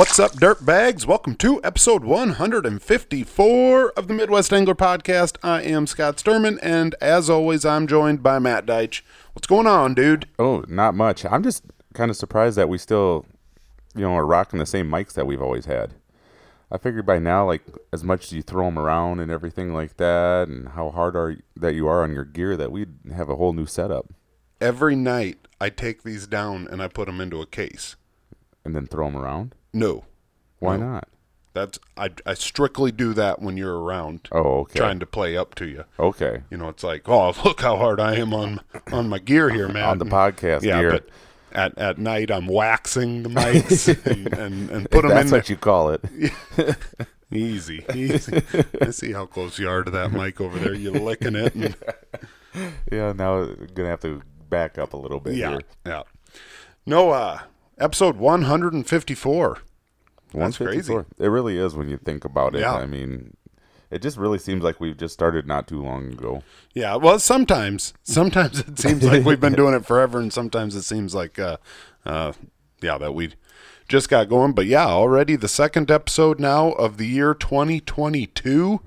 What's up, dirt bags? Welcome to episode 154 of the Midwest Angler Podcast. I am Scott Sturman, and as always, I'm joined by Matt Deitch. What's going on, dude? Oh, not much. I'm just kind of surprised that we still, you know, are rocking the same mics that we've always had. I figured by now, like as much as you throw them around and everything like that, and how hard are that you are on your gear, that we'd have a whole new setup, Every night, I take these down and I put them into a case. and then throw them around. No, Why No. not? that's I, I strictly do that when you're around, Oh, okay. trying to play up to you. okay. You know, it's like, oh, look how hard I am on on my gear here, man. On the podcast yeah, gear. but at, at night I'm waxing the mics and, and, and put them That's in That's what you call it. Easy, easy. I see how close you are to that mic over there. You're licking it. And, yeah. Now I'm gonna have to back up a little bit yeah, here. yeah. No, uh, episode 154. That's crazy. It really is when you think about it. Yeah. I mean, it just really seems like we've just started not too long ago. Yeah, well, sometimes, sometimes it seems like we've been doing it forever, and sometimes it seems like, uh, uh, yeah, that we just got going. But yeah, already the second episode now of the year 2022,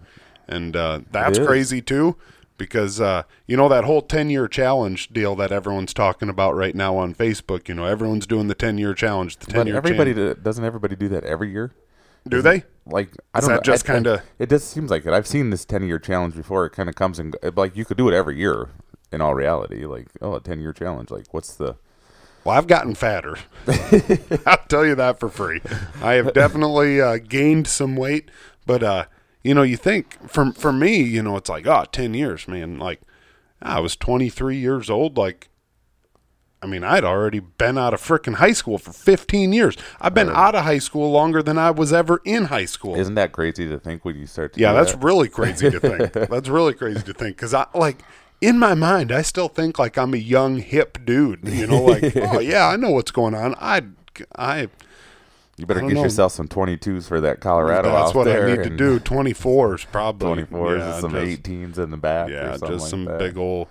and uh, that's crazy too, because uh, you know that whole 10 year challenge deal that everyone's talking about right now on Facebook. You know, everyone's doing the 10 year challenge. The 10 But year everybody do- doesn't everybody do that every year? do they? Like I Is don't that know. just I- kinda- It just seems like it. I've seen this ten year challenge before. It kind of comes and like you could do it every year. In all reality, like oh, a ten year challenge. Like what's the? Well, I've gotten fatter. I'll tell you that for free. I have definitely uh, gained some weight, but uh, you know, you think for for me, you know, it's like oh, 10 years, man. Like I was 23 years old. Like, I mean, I'd already been out of frickin' high school for 15 years. I've been out of high school longer than I was ever in high school. Isn't that crazy to think when you start? To Yeah, that's that? really crazy to think. that's really crazy to think because I like in my mind I still think like I'm a young hip dude. You know, like oh yeah, I know what's going on. I I you better get know. yourself some twenty twos for that Colorado. that's what I need to do. Twenty fours probably. Twenty fours Yeah, and some just- eighteens in the back. Yeah, just like some that. big old.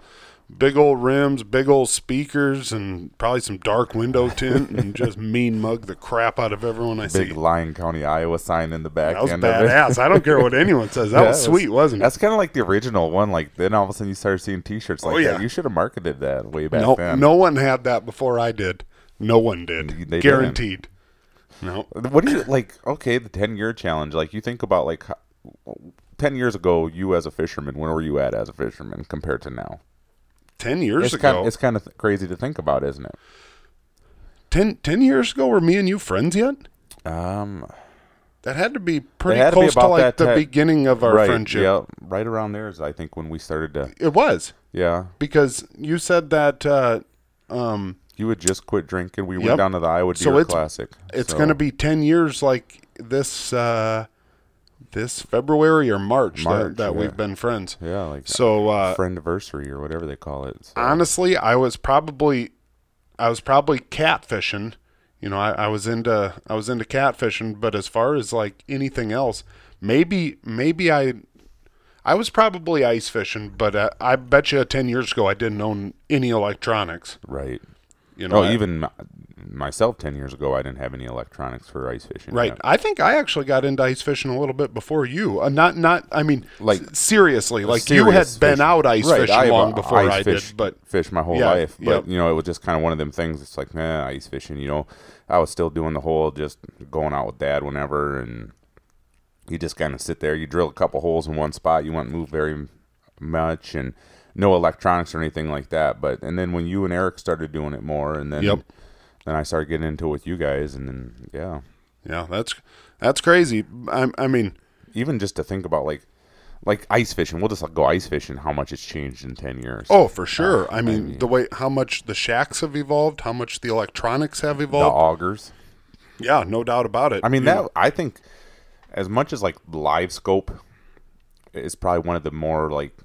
Big old rims, big old speakers, and probably some dark window tint, and just mean mug the crap out of everyone I big see. Big Lyon County, Iowa sign in the back. That was end of it. badass. I don't care what anyone says. That Yeah, was sweet, wasn't it? That's kind of like the original one. Like then all of a sudden you started seeing T-shirts oh, like Oh, yeah. that. You should have marketed that way back No, then. no one had that before I did. No one did. They didn't. No. What do you like? Okay, the ten year challenge. Like you think about like ten years ago, you as a fisherman, where were you at as a fisherman compared to now? Ten years It's ago. kind. It's kind of crazy to think about, isn't it? ten, 10 years ago, were me and you friends yet? Um, That had to be pretty to be close to, like the ti- beginning of our right. friendship. Yeah, right around there is I think when we started to. It was Yeah, because you said that uh, um, you had just quit drinking. We Yep. went down to the Iowa So it's- Classic. it's So, going to be ten years, like this uh, this February or March, March, that, that yeah. we've been friends. yeah, like So uh, friend anniversary or whatever they call it. So. honestly, I was probably I was probably catfishing. You know, I, I was into I was into catfishing, but as far as like anything else, maybe maybe I I was probably ice fishing, but uh, I bet you ten years ago I didn't own any electronics. right. You know, Oh, I- even myself ten years ago, I didn't have any electronics for ice fishing. right. yet. I think I actually got into ice fishing a little bit before you. Uh, not not I mean Like, s- seriously, like you had serious been fishing. out ice Right, fishing I long before ice I fish, did, but fish my whole Yeah, life. But yep. you know, it was just kind of one of them things. It's like, man, ice fishing. You know, I was still doing the whole just going out with dad whenever, and you just kind of sit there. You drill a couple holes in one spot. You won't move very much, and no electronics or anything like that. But and then when you and Eric started doing it more, and then Yep. then I started getting into it with you guys, and then yeah, yeah, that's that's crazy. I, I mean, even just to think about like like ice fishing. We'll just go ice fishing. How much it's changed in ten years. Oh, for sure. Uh, I mean, mean- the way how much the shacks have evolved, how much the electronics have evolved, the augers. yeah, no doubt about it. I mean that I think as much as like live scope is probably one of the more like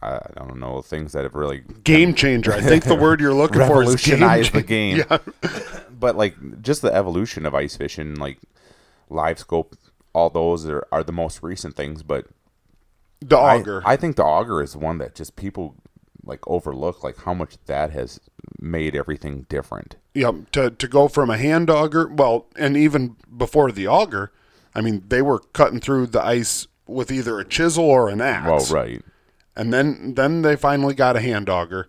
I don't know things that have really game changer. I think the word you're looking for is game the game. Yeah. But like just the evolution of ice fishing, like live scope, all those are, are the most recent things. But The auger. I, think the auger is one that just people like overlook, like how much that has made everything different. Yep. To to go from a hand auger, well, and even before the auger, I mean, they were cutting through the ice with either a chisel or an axe. Well, right. And then then they finally got a hand auger.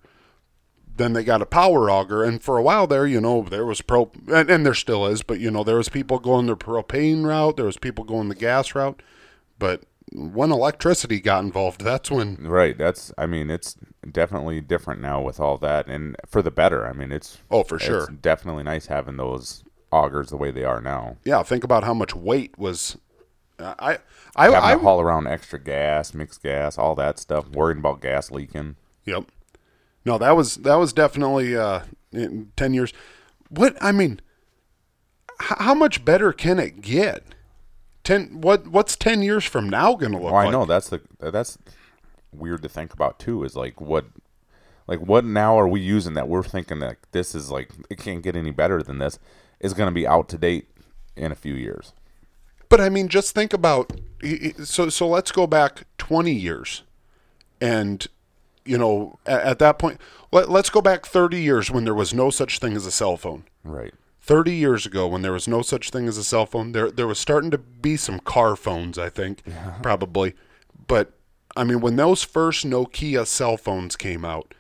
Then they got a power auger, and for a while there, you know, there was pro, and, and there still is, but you know, there was people going the propane route, there was people going the gas route, but when electricity got involved, that's when Right. That's. I mean, it's definitely different now with all that, and for the better. I mean, it's. Oh, for it's sure. definitely nice having those augers the way they are now. yeah, think about how much weight was. I I Having I, to haul around extra gas, mixed gas, all that stuff. Worrying about gas leaking. Yep. No, that was that was definitely uh, in ten years. What I mean, h- how much better can it get? Ten. What What's ten years from now going to look like? I know that's the that's weird to think about too. Is like what, like what now are we using that we're thinking that this is like it can't get any better than this is going to be out to date in a few years. But I mean, just think about so so. Let's go back twenty years, and you know, at, at that point, let, let's go back thirty years when there was no such thing as a cell phone. Right. 30 years ago when there was no such thing as a cell phone there there was starting to be some car phones I think probably but I mean when those first Nokia cell phones came out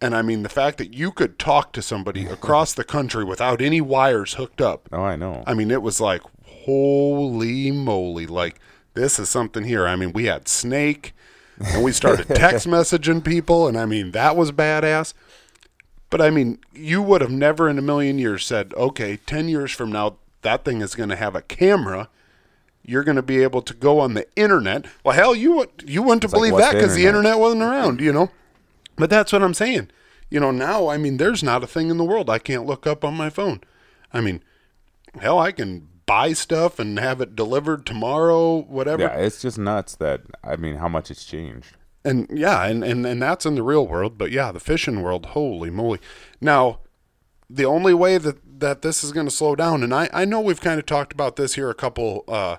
and I mean the fact that you could talk to somebody across the country without any wires hooked up Oh, I know. I mean it was like holy moly like this is something here I mean we had Snake and we started text messaging people and I mean that was badass but I mean, you would have never in a million years said, okay, 10 years from now, that thing is going to have a camera. You're going to be able to go on the internet. Well, hell, you, you wouldn't believe like, that because the internet wasn't around, you know? But that's what I'm saying. You know, now, I mean, there's not a thing in the world I can't look up on my phone. I mean, hell, I can buy stuff and have it delivered tomorrow, whatever. yeah, it's just nuts that I mean how much it's changed. And yeah, and, and, and that's in the real world, but yeah, the fishing world, holy moly. Now, the only way that, that this is going to slow down, and I, I know we've kind of talked about this here a couple uh,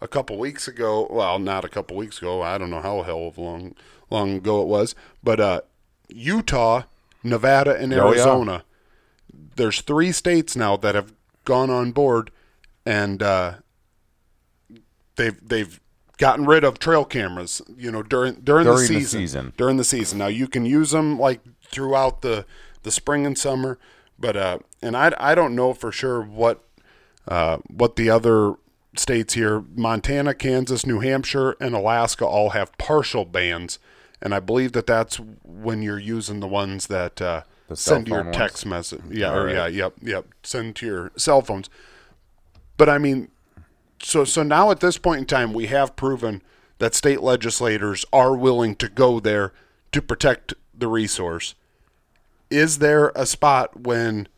a couple weeks ago. Well, not a couple weeks ago. I don't know how hell of long long ago it was, but uh, Utah, Nevada, and Oh, yeah. Arizona. There's three states now that have gone on board, and uh, they've they've gotten rid of trail cameras. You know during during, the, During the season, season. During the season. Now you can use them like throughout the the spring and summer, but uh, and I I don't know for sure what uh what the other states here Montana, Kansas, New Hampshire, and Alaska all have partial bans. And I believe that that's when you're using the ones that uh, The send your phone ones? text message. Yeah, or yeah, yep, yep. Send to your cell phones. But I mean, so so now at this point in time, we have proven that state legislators are willing to go there to protect the resource. Is there a spot when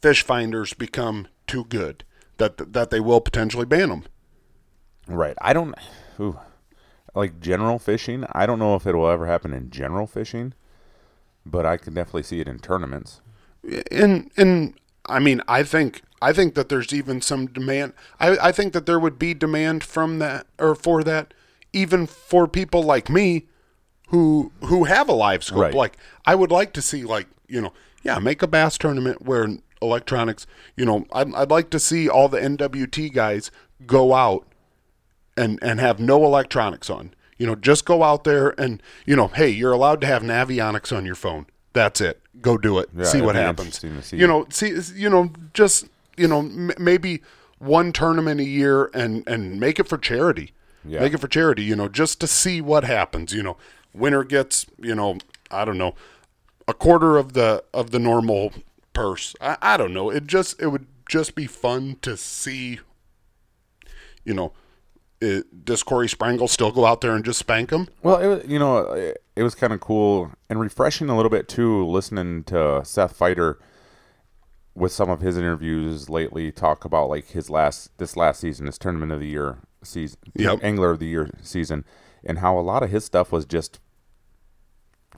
fish finders become too good that that they will potentially ban them? Right. I don't. Ooh, like general fishing. I don't know if it will ever happen in general fishing, but I can definitely see it in tournaments. and and I mean, I think I think that there's even some demand. I I think that there would be demand from that or for that, even for people like me, who who have a live scope. Right. Like I would like to see, like you know, yeah, make a bass tournament where electronics. You know, I'd I'd like to see all the NWT guys go out and and have no electronics on. You know, just go out there and you know, hey, you're allowed to have Navionics on your phone. That's it. Go do it. Yeah, see what happens. see. You know, see, you know, just you know, m- maybe one tournament a year and and make it for charity. Yeah. Make it for charity. You know, just to see what happens. You know, winner gets you know, I don't know, a quarter of the of the normal purse. I, I don't know. It just it would just be fun to see. You know, it, does Korey Sprengel still go out there and just spank him? Well, it was, you know, it, it was kind of cool and refreshing a little bit too, listening to Seth Feider with some of his interviews lately talk about like his last this last season, his tournament of the year season, Yep. angler of the year season, and how a lot of his stuff was just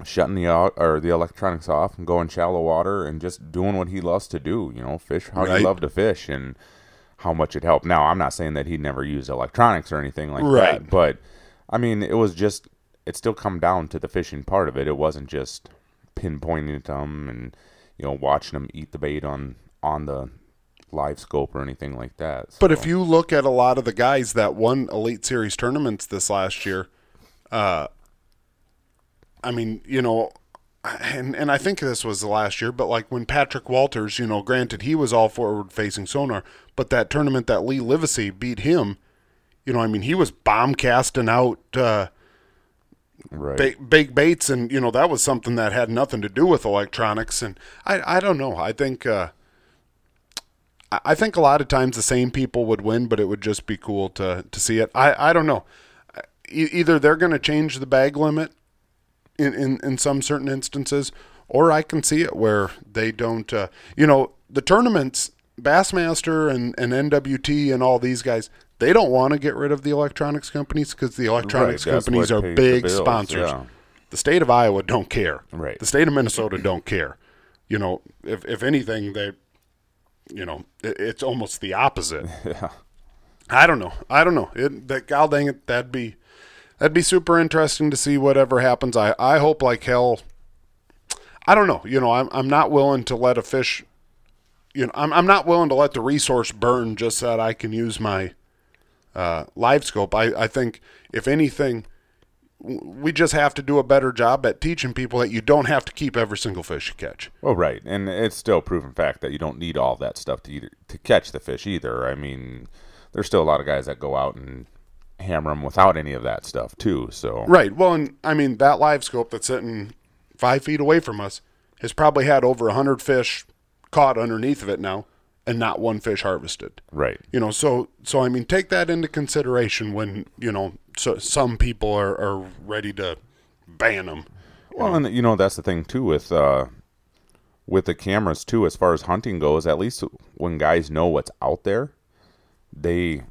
shutting the au- or the electronics off and going shallow water and just doing what he loves to do. You know, fish how Right. you love to fish and how much it helped. Now, I'm not saying that he never used electronics or anything like Right. that, but I mean, it was just it still come down to the fishing part of it. It wasn't just pinpointing them and you know watching them eat the bait on on the live scope or anything like that. But if you look at a lot of the guys that won Elite Series tournaments this last year, uh, I mean, you know, and and I think this was the last year, but like when Patrick Walters, you know, granted he was all forward facing sonar, but that tournament that Lee Livesey beat him, you know, I mean, he was bomb casting out uh, right, ba- big baits, and you know that was something that had nothing to do with electronics. And I, I don't know. I think, uh, I I think a lot of times the same people would win, but it would just be cool to to see it. I, I don't know. E- either they're going to change the bag limit in, in in some certain instances, or I can see it where they don't. Uh, you know, the tournaments, Bassmaster and and NWT and all these guys. They don't want to get rid of the electronics companies because the electronics Right, companies are big sponsors. yeah. The state of Iowa don't care. Right. The state of Minnesota don't care. You know, if if anything, they, you know, it, it's almost the opposite. yeah, I don't know. I don't know. It, that God dang it, that'd be that'd be super interesting to see whatever happens. I I hope like hell. I don't know. You know, I'm I'm not willing to let a fish. You know, I'm I'm not willing to let the resource burn just so that I can use my uh, live scope. I I think if anything, we just have to do a better job at teaching people that you don't have to keep every single fish you catch. well, right, and it's still a proven fact that you don't need all that stuff to either to catch the fish either. I mean, there's still a lot of guys that go out and hammer them without any of that stuff too. So Right. Well, and I mean that live scope that's sitting five feet away from us has probably had over a hundred fish caught underneath of it now, and not one fish harvested. right, You know, so so I mean, take that into consideration when you know so some people are, are ready to ban them. Well, and you know that's the thing too with uh, with the cameras too. As far as hunting goes, at least when guys know what's out there, they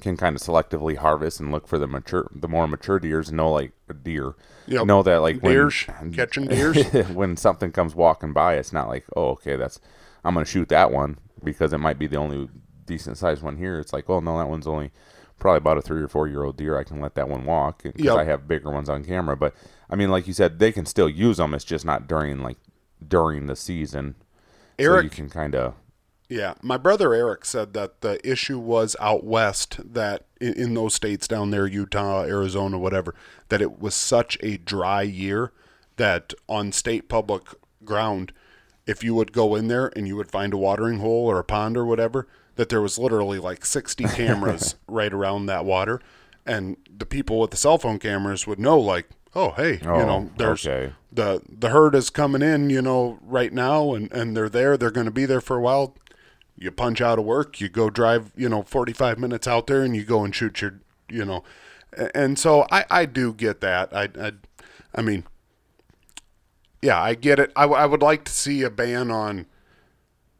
can kind of selectively harvest and look for the mature, the more mature deers. and Know like a deer, Yep. know that like when- Deers catching deers. when something comes walking by, it's not like oh okay that's I'm gonna shoot that one because it might be the only decent sized one here. It's like oh no that one's only probably about a three or four year old deer. I can let that one walk because Yep. I have bigger ones on camera. But I mean, like you said, they can still use them. It's just not during like during the season. so Eric- you can kind of Yeah, my brother Eric said that the issue was out west that in, in those states down there, Utah, Arizona, whatever, that it was such a dry year that on state public ground, if you would go in there and you would find a watering hole or a pond or whatever, that there was literally like 60 cameras right around that water. And the people with the cell phone cameras would know, like, oh, hey, you Oh, know, there's okay. the the herd is coming in, you know, right now, and and they're there. They're going to be there for a while. You punch out of work, you go drive, you know, forty five minutes out there, and you go and shoot your, you know, and so I I do get that. I I, I mean, yeah, I get it. I, w- I would like to see a ban on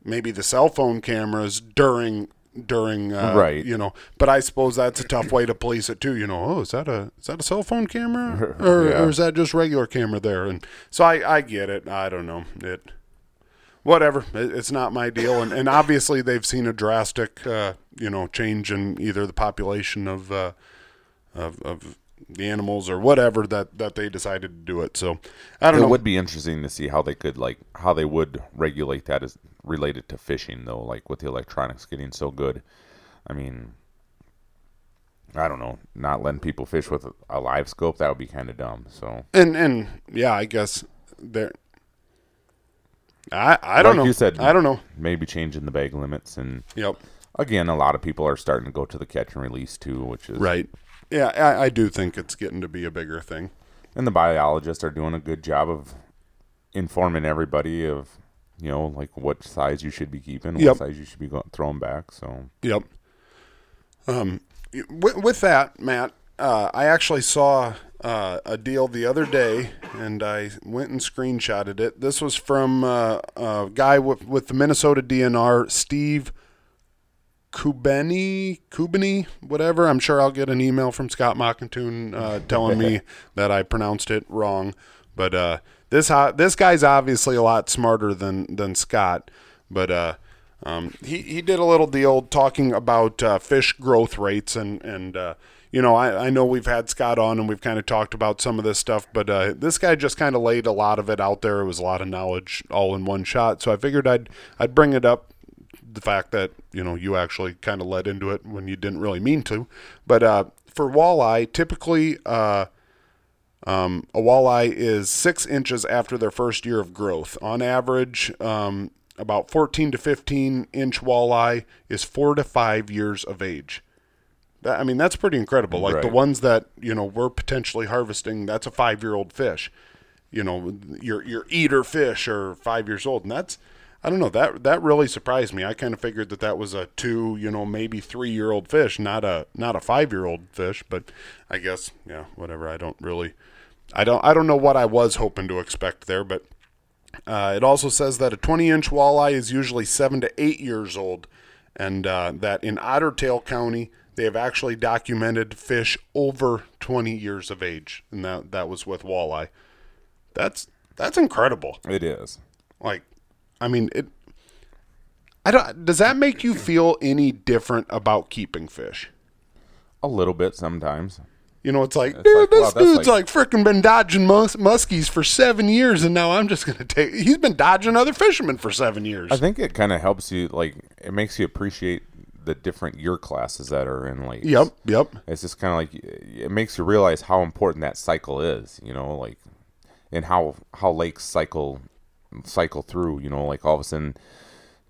maybe the cell phone cameras during during uh, Right. you know but i suppose that's a tough way to police it too you know oh is that a is that a cell phone camera or, Yeah. or is that just regular camera there and so i i get it i don't know it whatever it, it's not my deal and, and obviously they've seen a drastic uh, you know change in either the population of uh, of, of the animals or whatever that that they decided to do it. So i don't it know. It would be interesting to see how they could like how they would regulate that as related to fishing though like with the electronics getting so good. I mean i don't know not letting people fish with a- live scope that would be kind of dumb so. And and yeah i guess there i i don't know. you said- i don't know. maybe changing the bag limits and yep. again a lot of people are starting to go to the catch and release too which is right yeah I, I do think it's getting to be a bigger thing and the biologists are doing a good job of informing everybody of you know like what size you should be keeping Yep. what size you should be going, throwing back so Yep. Um, with, with that, Matt, uh, I actually saw uh, a deal the other day, and I went and screenshotted it. This was from uh, a guy with, with the Minnesota DNR, Steve Kubeni, Kubeni, whatever. I'm sure I'll get an email from Scott Mockington uh, telling me that I pronounced it wrong. But uh, this this guy's obviously a lot smarter than than Scott. But uh, um, he he did a little deal talking about uh, fish growth rates and and uh, you know, I, I know we've had Scott on and we've kind of talked about some of this stuff, but uh, this guy just kind of laid a lot of it out there. It was a lot of knowledge all in one shot. So I figured I'd I'd bring it up. The fact that you know you actually kind of led into it when you didn't really mean to, but uh, for walleye, typically uh, um, a walleye is six inches after their first year of growth. On average, um, about 14 to 15 inch walleye is four to five years of age. That, I mean, that's pretty incredible. Like the ones that you know we're potentially harvesting, that's a five year old fish. You know, your your eater fish are five years old, and that's I don't know that that really surprised me. I kind of figured that that was a two, you know, maybe three year old fish, not a not a five year old fish. But I guess yeah, whatever. I don't really, I don't I don't know what I was hoping to expect there, but uh, it also says that a 20 inch walleye is usually seven to eight years old, and uh, that in Otter Tail County, they have actually documented fish over 20 years of age, and that, that was with walleye. That's that's incredible. It is. Like, I mean, it. I don't. Does that make you feel any different about keeping fish? A little bit sometimes. You know, it's like, It's dude, like, this that's dude's like, frickin' been dodging mus- muskies for seven years, and now I'm just gonna take. He's been dodging other fishermen for seven years. I think it kind of helps you, like, it makes you appreciate the different year classes that are in lakes. Yep, yep. It's just kind of like it makes you realize how important that cycle is, you know, like, and how how lakes cycle cycle through. You know, like all of a sudden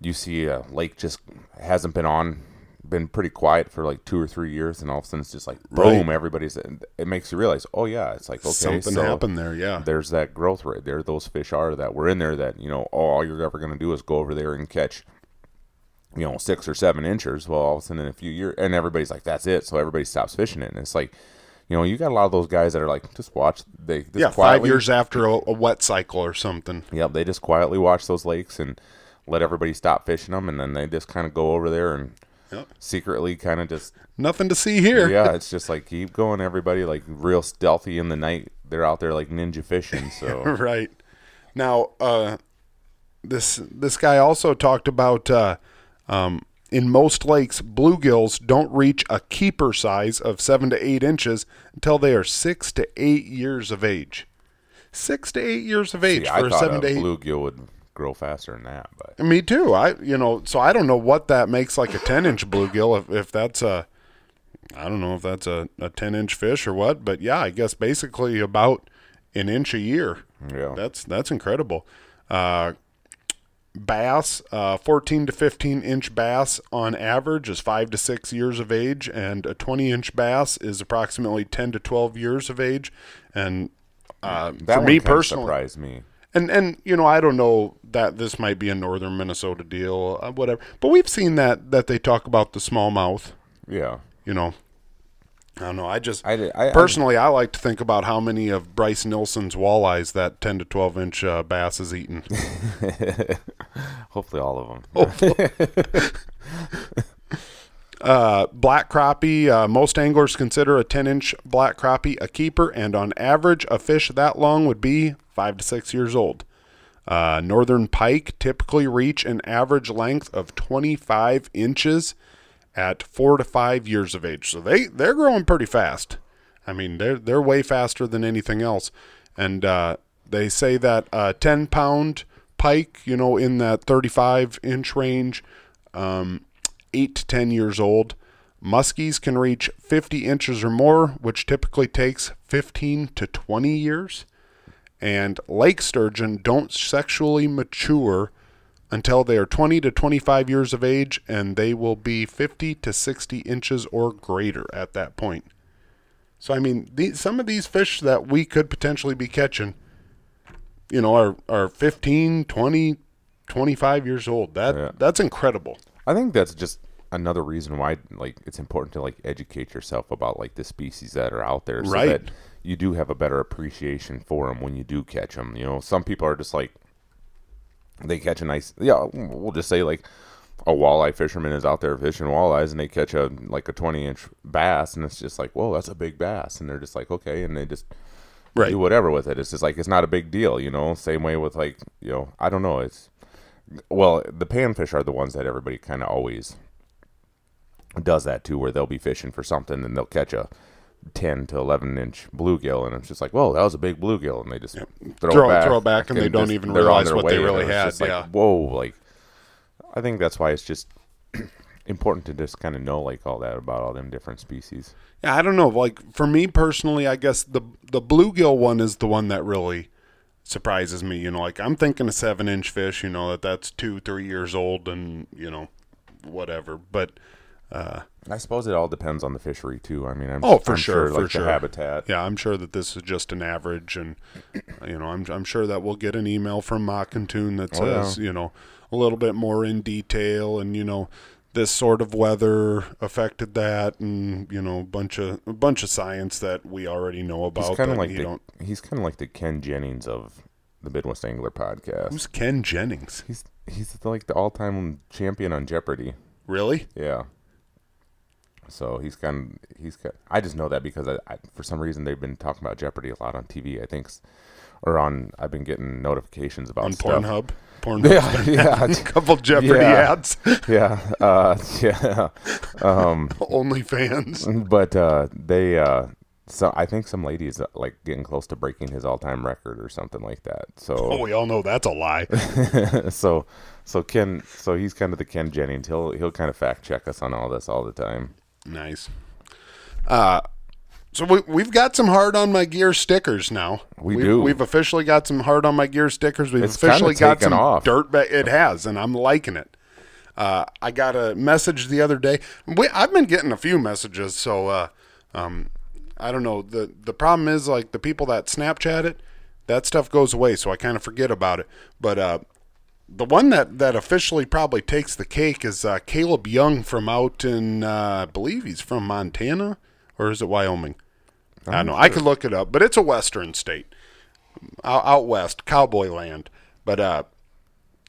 you see a lake just hasn't been on, been pretty quiet for like two or three years, and all of a sudden it's just like boom, everybody's. It makes you realize, oh yeah, it's like okay, Something so happened there, yeah. there's that growth rate there. Those fish are that were in there that you know, oh, all you're ever going to do is go over there and catch, you know, six or seven inches. Well, all of a sudden in a few years, and everybody's like, that's it. So everybody stops fishing it, and it's like, you know, you got a lot of those guys that are like, just watch. They just Yeah, five years after a, a wet cycle or something. Yep, they just quietly watch those lakes and let everybody stop fishing them, and then they just kind of go over there and Yep. secretly kind of just Nothing to see here. yeah, it's just like keep going, everybody. Like real stealthy in the night. They're out there like ninja fishing. So right. Now, uh, this this guy also talked about uh, um, in most lakes, bluegills don't reach a keeper size of seven to eight inches until they are six to eight years of age. Six to eight years of age See, for a thought seven a to eight. bluegill would grow faster than that, but Me too. I you know so I don't know what that makes like a ten inch bluegill if if that's a I don't know if that's a, a ten inch fish or what, but yeah, I guess basically about an inch a year. yeah, That's that's incredible. Uh, bass, uh, 14 to 15 inch bass on average is five to six years of age, and a 20 inch bass is approximately 10 to 12 years of age. And uh, that for me personally, surprised me. and and you know I don't know that this might be a northern Minnesota deal, uh, whatever. But we've seen that that they talk about the smallmouth. Yeah, You know, I don't know. I just I did. I, personally I like to think about how many of Bryce Nilsson's walleyes that 10 to 12 inch uh, bass is eaten. Hopefully all of them. Uh, black crappie. Uh, most anglers consider a 10 inch black crappie a keeper, and on average, a fish that long would be five to six years old. Uh, northern pike typically reach an average length of 25 inches at four to five years of age. So they they're growing pretty fast. I mean, they're they're way faster than anything else. And uh, they say that a 10 pound pike, you know, in that 35 inch range, um, eight to 10 years old. Muskies can reach 50 inches or more, which typically takes 15 to 20 years. And lake sturgeon don't sexually mature until they are 20 to 25 years of age, and they will be 50 to 60 inches or greater at that point. So, I mean, these, some of these fish that we could potentially be catching, you know, are, are 15, 20, 25 years old. That Yeah. That's incredible. I think that's just another reason why like it's important to like educate yourself about like the species that are out there, so Right. that you do have a better appreciation for them when you do catch them. You know, some people are just like they catch a nice yeah. We'll just say like a walleye fisherman is out there fishing walleyes and they catch a like a twenty inch bass and it's just like whoa that's a big bass and they're just like okay and they just Right. do whatever with it. It's just like it's not a big deal, you know. Same way with like you know I don't know. It's well the panfish are the ones that everybody kind of always does that too, where they'll be fishing for something and they'll catch a 10 to 11 inch bluegill, and it's just like, whoa, that was a big bluegill, and they just throw, Throw- it back, throw it back, and they don't even realize what they really had, just like, yeah. whoa, like I think that's why it's just important to just kind of know like all that about all them different species. Yeah, I don't know. Like for me personally, I guess the the bluegill one is the one that really surprises me. You know, like I'm thinking a seven inch fish. You know that that's two three years old, and you know whatever. But uh, I suppose it all depends on the fishery too. I mean, I'm, Oh, for I'm sure, sure, for like sure. habitat. yeah, I'm sure that this is just an average, and you know, I'm I'm sure that we'll get an email from Mockatoon that Oh, yeah. says you know a little bit more in detail, and you know this sort of weather affected that, and you know a bunch of a bunch of science that we already know about. He's kind of like the he's kind of like the Ken Jennings of the Midwest Angler podcast. Who's Ken Jennings? He's he's like the all time champion on Jeopardy. Really? Yeah. So he's kind of he's kind I just know that because I, I for some reason they've been talking about Jeopardy a lot on TV. I think, or on I've been getting notifications about On stuff. Pornhub? Pornhub. Yeah, yeah, a couple Jeopardy Yeah. ads. yeah, uh, yeah. Um, OnlyFans. but uh, they uh, so I think some lady is uh, like getting close to breaking his all time record or something like that. So Oh, we all know that's a lie. so so Ken so he's kind of the Ken Jennings. He'll he'll kind of fact check us on all this all the time. Nice. Uh, so we, we've got some hard on my gear stickers now. We We've- do. We've officially got some hard on my gear stickers. We've It's officially got some off. dirt. Ba- it has, and I'm liking it. Uh, I got a message the other day. We, I've been getting a few messages, so uh, um, I don't know. the The problem is like the people that Snapchat it, that stuff goes away, so I kind of forget about it. But uh, the one that that officially probably takes the cake is uh, Caleb Young from out in uh, I believe he's from Montana or is it Wyoming? I don't know. I could look it up, but it's a western state out, out west, cowboy land. But uh,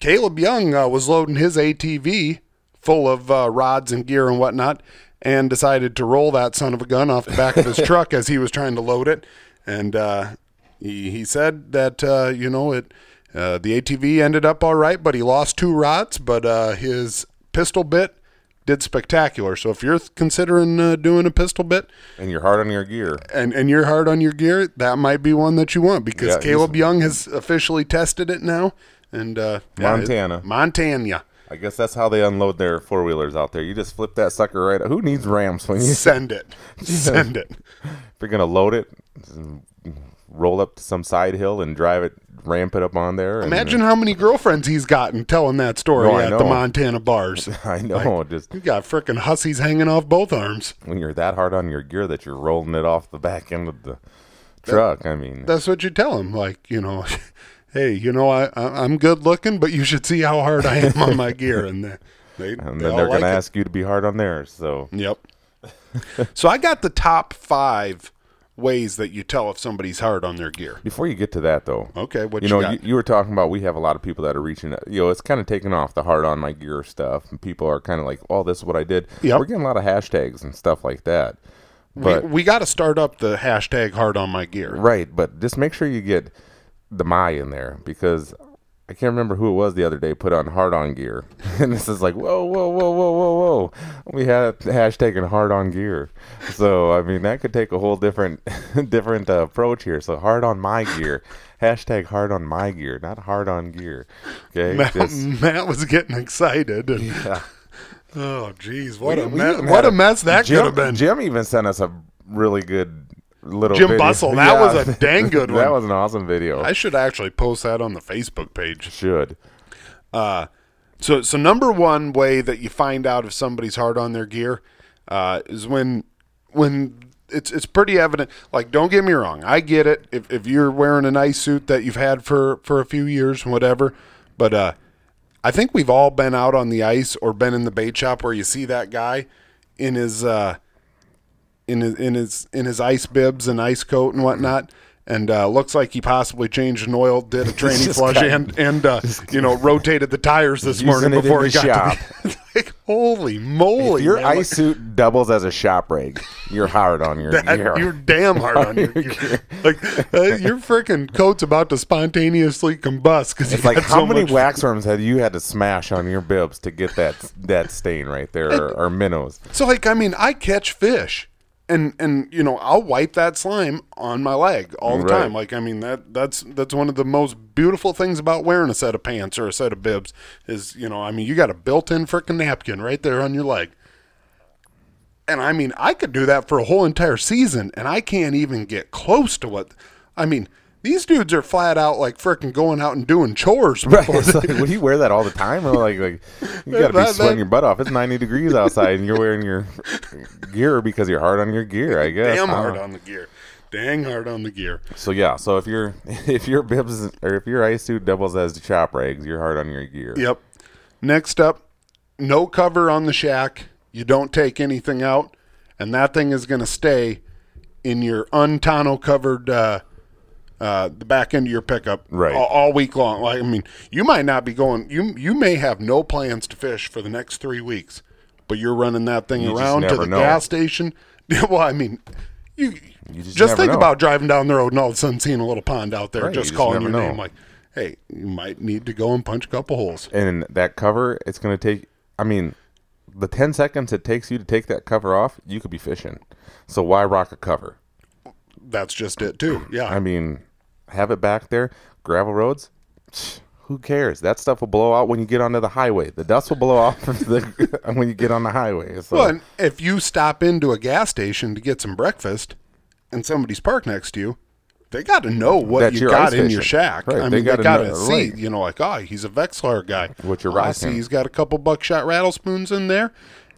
Caleb Young uh, was loading his ATV full of uh, rods and gear and whatnot, and decided to roll that son of a gun off the back of his truck as he was trying to load it. And uh, he, he said that uh, you know it, uh, the ATV ended up all right, but he lost two rods, but uh, his pistol bit did spectacular. So if you're considering uh, doing a pistol bit, And you're hard on your gear. and and you're hard on your gear, that might be one that you want because Yeah, Caleb Young has officially tested it now, and uh, yeah, it- Montana. Montana, I guess that's how they unload their four wheelers out there. You just flip that sucker right. Who needs Rams when you send it, send it. if you're gonna load it, roll up to some side hill and drive it, ramp it up on there. and- Imagine how many girlfriends he's gotten telling that story No, I at the. Montana bars. I know, just You got frickin' hussies hanging off both arms. when you're that hard on your gear that you're rolling it off the back end of the truck. I mean, That's what you tell them. Like you know, hey, you know, I, I I'm good looking, but you should see how hard I am on my gear, and they, they, and they then all they're like gonna it. ask you to be hard on theirs. So Yep. so I got the top five ways that you tell if somebody's hard on their gear. before you get to that, though, Okay, what you you, know, you, you were talking about we have a lot of people that are reaching. You know, it's kind of taking off the hard on my gear stuff, and people are kind of like, "Oh, this is what I did." Yep. We're getting a lot of hashtags and stuff like that. we But we got to start up the hashtag hard on my gear. right, but just make sure you get the my in there because I can't remember who it was the other day put on hard on gear, and this is like, whoa, whoa, whoa, whoa, whoa, whoa. We had hashtag and hard on gear, so I mean that could take a whole different different uh, approach here. So hard on my gear. Hashtag hard on my gear, not hard on gear. Okay, Matt, Just- Matt was getting excited. And, yeah. Oh, jeez, what We- a we mess! What a mess that Jim, could have been. Jim even sent us a really good little Jim video. Bustle, that was a dang good one. that was an awesome video. I should actually post that on the Facebook page. should. Uh, so, so number one way that you find out if somebody's hard on their gear uh, is when when it's it's pretty evident. Like, don't get me wrong, I get it. If if you're wearing a nice suit that you've had for for a few years, whatever, but uh, I think we've all been out on the ice or been in the bait shop where you see that guy in his uh, in his in his in his ice bibs and ice coat and whatnot. And uh, looks like he possibly changed an oil, did a training flush, got- and and uh, you know rotated the tires this morning before he got shop. to the, like holy moly! If your man, ice suit doubles as a shop rig, you're hard on your like, that- gear. you're damn hard on your gear. Like uh, your freaking coat's about to spontaneously combust because It's like how many waxworms have you had to smash on your bibs to get that that stain right there, or, or minnows? So like I mean, I catch fish, and and you know I'll wipe that slime on my leg all the Right. time. Like I mean that that's that's one of the most beautiful things about wearing a set of pants or a set of bibs is you know I mean you got a built-in freaking napkin right there on your leg. And I mean I could do that for a whole entire season and I can't even get close to what I mean these dudes are flat out like frickin' going out and doing chores Right. before It's like, would you wear that all the time? Or like, like you got to be That- sweating that- your butt off. It's 90 degrees outside, and you're wearing your gear because you're hard on your gear. I guess. damn hard on the gear. Dang hard on the gear. So yeah. So if your if your bibs or if your ice suit doubles as the chop rags, you're hard on your gear. Yep. Next up, no cover on the shack. You don't take anything out, and that thing is going to stay in your untonneau covered uh, uh, the back end of your pickup Right. all, all week long. Like I mean, you might not be going. You you may have no plans to fish for the next three weeks, but you're running that thing You around to the know. gas station. well, I mean, you. You just Just, think know. about driving down the road and all of a sudden seeing a little pond out there, Right, just just calling your know. name like, hey, you might need to go and punch a couple holes. And that cover, it's gonna take. I mean, the 10 seconds it takes you to take that cover off, you could be fishing. So why rock a cover? That's just it too. Yeah. I mean, have it back there. Gravel roads, who cares? That stuff will blow out when you get onto the highway. The dust will blow off the, when you get on the highway. So Well, if you stop into a gas station to get some breakfast and somebody's parked next to you, they got to know what That you got in your shack. Right, I they mean, they gotta got to see, right. you know, like, oh, he's a Vexilar guy. What you're Oh, ah, I see he's got a couple buckshot rattle spoons in there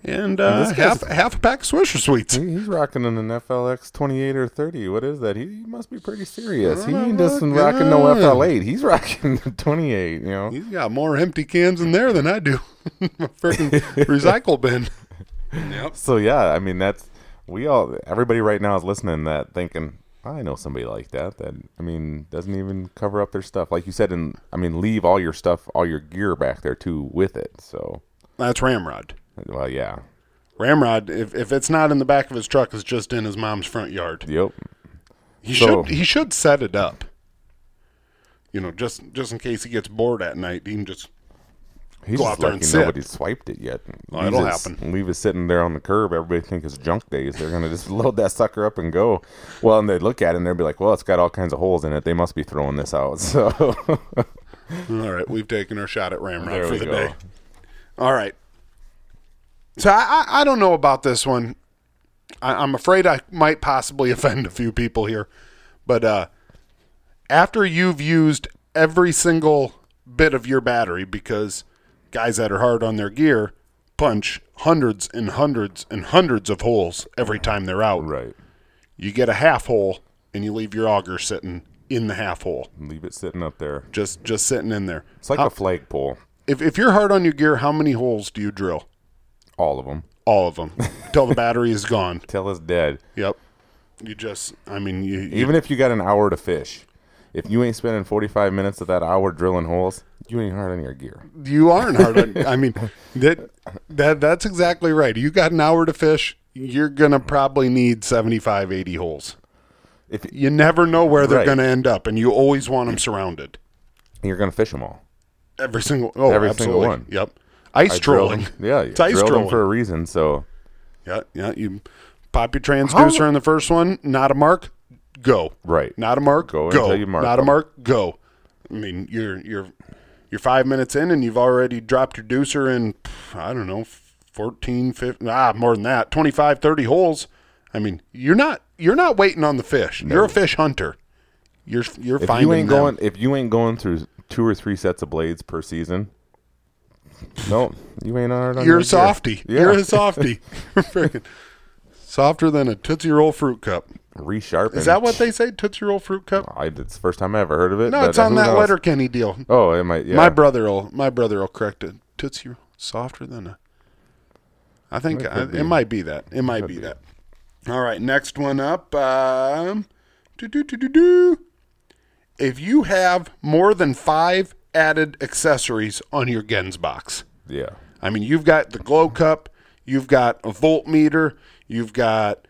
and uh, half, half a pack of Swisher Sweets. He's rocking in an FLX 28 or 30. What is that? He, he must be pretty serious. He ain't just rocking no God. FL8. He's rocking 28. You know. He's got more empty cans in there than I do. My freaking recycle bin. Yep. So yeah, I mean that's we all everybody right now is listening that thinking I know somebody like that that I mean doesn't even cover up their stuff like you said and I mean leave all your stuff all your gear back there too with it. So That's Ramrod. Well yeah. Ramrod, if, if it's not in the back of his truck, it's just in his mom's front yard. Yep. He So- should he should set it up. You know, just just in case he gets bored at night, he can just He's Go out there and sit. nobody's swiped it yet. Oh, Leave it'll it- happen. Leave it sitting there on the curb. Everybody think it's junk days. They're gonna just load that sucker up and go. Well, and they'd look at it and they'll be like, "Well, it's got all kinds of holes in it. They must be throwing this out." So all right. We've taken our shot at Ramrod There for the go. day. All right. So I, I I don't know about this one. I, I'm afraid I might possibly offend a few people here, but uh, after you've used every single bit of your battery, because guys that are hard on their gear punch hundreds and hundreds and hundreds of holes every time they're out. right, You get a half hole and you leave your auger sitting in the half hole, leave it sitting up there. just just sitting in there. It's like How- a flagpole. if if you're hard on your gear, how many holes do you drill? All of them. All of them till the battery is gone. Till it's dead. Yep. You just, I mean, you, you Even if you got an hour to fish, if you ain't spending 45 minutes of that hour drilling holes, you ain't hard on your gear. you aren't hard on. I mean, that that that's exactly right. You got an hour to fish. You're gonna probably need 75, 80 holes. If You never know where they're Right. gonna end up, and you always want them surrounded. you're gonna fish them all. Every single, oh, Every absolutely. single one. Yep. Ice I trolling. them. Yeah, It's ice trolling. for a reason. So Yeah, yeah. You pop your transducer in the first one. Not a mark. Go. right, Not a mark. Go Go. until you mark Not a 'em. mark. Go. I mean, you're you're you're five minutes in, and you've already dropped your deucer in. I don't know, 14, 15, ah, more than that, 25, 30 holes. I mean, you're not you're not waiting on the fish. You're a fish hunter. You're you're if finding you ain't them. going, if you ain't going through two or three sets of blades per season, no, you ain't hard on You're your a softy. Yeah. You're a softy. Freaking softer than a Tootsie Roll fruit cup. Resharpen. Is that what they say? Tootsie Roll fruit cup? I, it's the first time I ever heard of it. No, but it's on who that knows? Letterkenny deal. Oh, it might. Yeah. My brother will. My brother will correct it. Tootsie Roll softer than a. I think It I, be. it might be that. It might Could be, be. that. All right, next one up. Um, do do do do do. If you have more than five added accessories on your Genz box, yeah. I mean, you've got the glow cup, you've got a voltmeter, you've got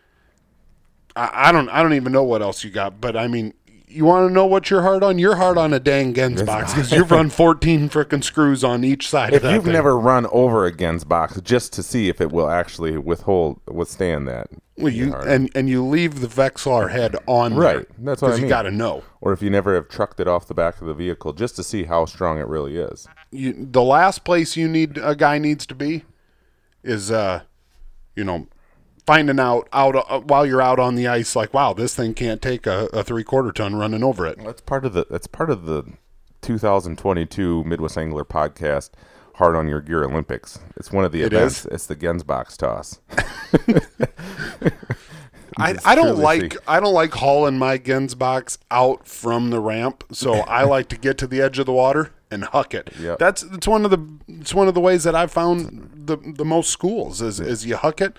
I, I don't I don't even know what else you got, but I mean, you want to know what you're hard on? You're hard on a dang Genz box because you've run 14 frickin' screws on each side If of that you've thing. never run over a Genz box just to see if it will actually withhold withstand that, Well, you and and you leave the Vexilar head on there, Right, that's what I mean. You got to know. or if you never have trucked it off the back of the vehicle just to see how strong it really is. You, the last place you need a guy needs to be is uh, you know, finding out out uh, while you're out on the ice, like, wow, this thing can't take a, a three quarter ton running over it. That's part of the that's part of the 2022 Midwest Angler podcast. Hard on your gear Olympics. It's one of the It events. is? It's the Genz box toss. I, I don't like see. I don't like hauling my Genz box out from the ramp, so I like to get to the edge of the water and huck it. Yep. That's it's one of the it's one of the ways that I've found the the most schools is is you huck it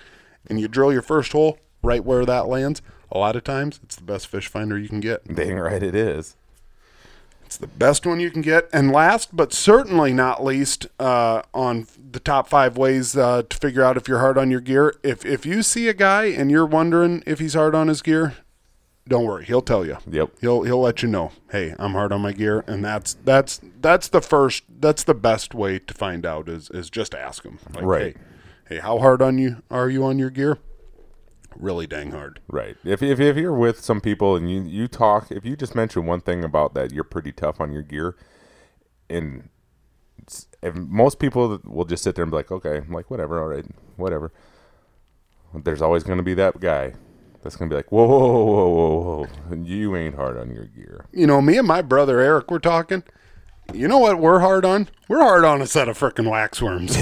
and you drill your first hole right where that lands. A lot of times it's the best fish finder you can get. Dang right it is. It's the best one you can get. And last but certainly not least, uh, on the top five ways uh, to figure out if you're hard on your gear, if if you see a guy and you're wondering if he's hard on his gear, don't worry, he'll tell you. Yep. He'll he'll let you know. Hey, I'm hard on my gear, and that's that's that's the first that's the best way to find out is is just ask him. Like, Right. Hey, hey, how hard on you are you on your gear? Really dang hard. Right. If, if if you're with some people and you you talk, if you just mention one thing about that, you're pretty tough on your gear, and if most people will just sit there and be like, okay, I'm like whatever, all right, whatever. There's always going to be that guy that's going to be like, whoa, whoa, whoa, whoa, whoa, whoa, you ain't hard on your gear. you know, me and my brother Eric were talking. You know what we're hard on? We're hard on a set of frickin' wax worms.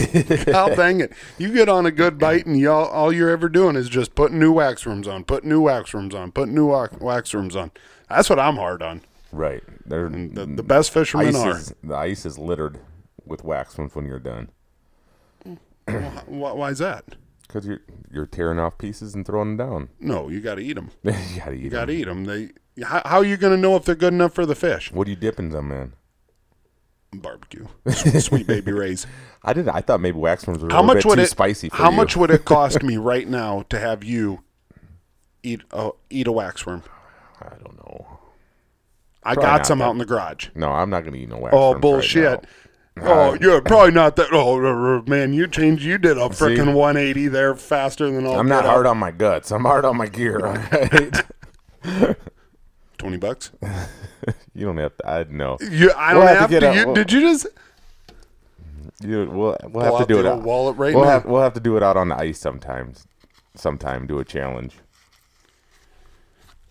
God dang it. You get on a good bite and you all, you're ever doing is just putting new wax worms on, putting new wax worms on, putting new wa- wax worms on. That's what I'm hard on. Right. They're, The, the best fishermen ice are. is, the ice is littered with wax ones when you're done Why, why is that? because you're you're tearing off pieces and throwing them down. No, you got to eat them. you gotta eat You got to eat them. They, how, how are you going to know if they're good enough for the fish? What are you dipping them in? Barbecue. Sweet baby Ray's. I did. I thought maybe wax worms were a How little much bit would too it spicy. For How you. much would it cost me right now to have you eat a eat a wax worm? I don't know. I Probably got some that- out in the garage. No, I'm not gonna eat no wax. Oh right bullshit! now. oh yeah, probably not that. Oh man, you changed. You did a freaking 180 there faster than all. I'm not hard out. on my guts. I'm hard on my gear. All right. Twenty bucks. you don't have to. I know. You, I don't We'll have to have to. out- you, we'll- did you just? You. We'll. We'll have to do it. Out, wallet right we'll now? have. We'll have to do it out on the ice sometimes. Sometime do a challenge.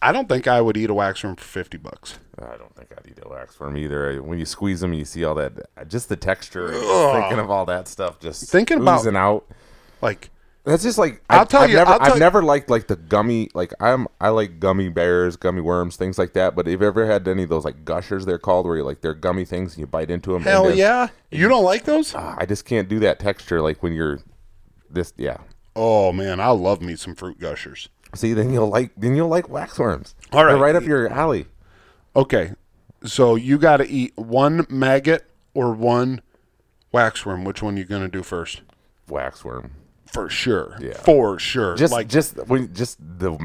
I don't think I would eat a wax worm for 50 bucks. I don't think I'd eat a wax worm either. When you squeeze them, you see all that. Just the texture. just thinking of all that stuff. Just Thinking about- oozing out. Like That's just like I'll I've, tell I've you- Never, I'll I've never liked like the gummy. Like I'm, I like gummy bears, gummy worms, things like that. But have you ever had any of those like gushers? They're called where you like they're gummy things and you bite into them. hell yeah, you don't like those? Ah, I just can't do that texture. Like when you're this, yeah. Oh man, I love me some fruit gushers. See, then you'll like then you'll like waxworms. All right. They're right up your alley. Okay, so you got to eat one maggot or one waxworm. Which one you gonna do first? Waxworm. For sure. Yeah. For sure. Just like just when just the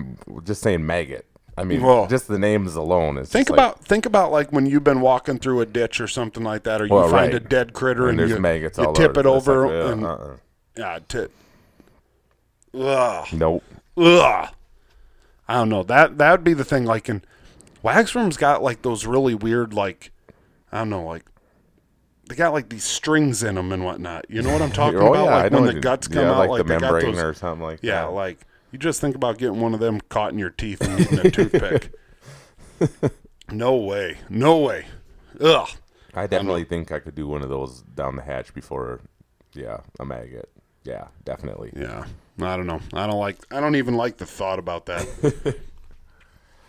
just saying maggot. I mean, Well, just the names alone is think just like- about think about like when you've been walking through a ditch or something like that, or you Well, find right. a dead critter and and, you, maggots you tip over. it over like, uh, and uh-uh. yeah, tip. Ugh. Nope. Ugh. I don't know. That that would be the thing. Like in waxworms got like those really weird like I don't know like they got like these strings in them and whatnot. You know what I'm talking Oh about? yeah, I like when the guts come yeah, out, like, like the membrane those. or something like that. yeah, that. like you just think about getting one of them caught in your teeth and eating a toothpick. no way. No way. Ugh. I definitely think I could do one of those down the hatch before, yeah, a maggot. Yeah, definitely. Yeah. I don't know. I don't like. I don't even like the thought about that.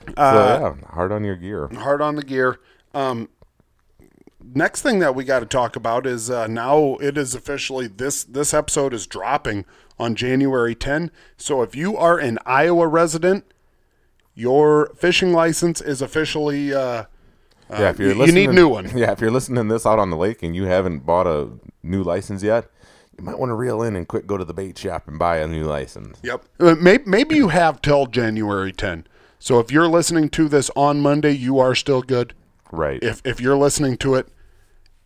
So Uh, yeah, hard on your gear. hard on the gear. Um, next thing that we got to talk about is uh, now it is officially this this episode is dropping on January 10. So if you are an Iowa resident, your fishing license is officially uh, yeah, if you're you- you need a new one. Yeah, if you're listening to this out on the lake and you haven't bought a new license yet, you might want to reel in and quick go to the bait shop and buy a new license. Yep. Uh, Maybe, maybe you have till January 10. So if you're listening to this on Monday, you are still good. Right. If if you're listening to it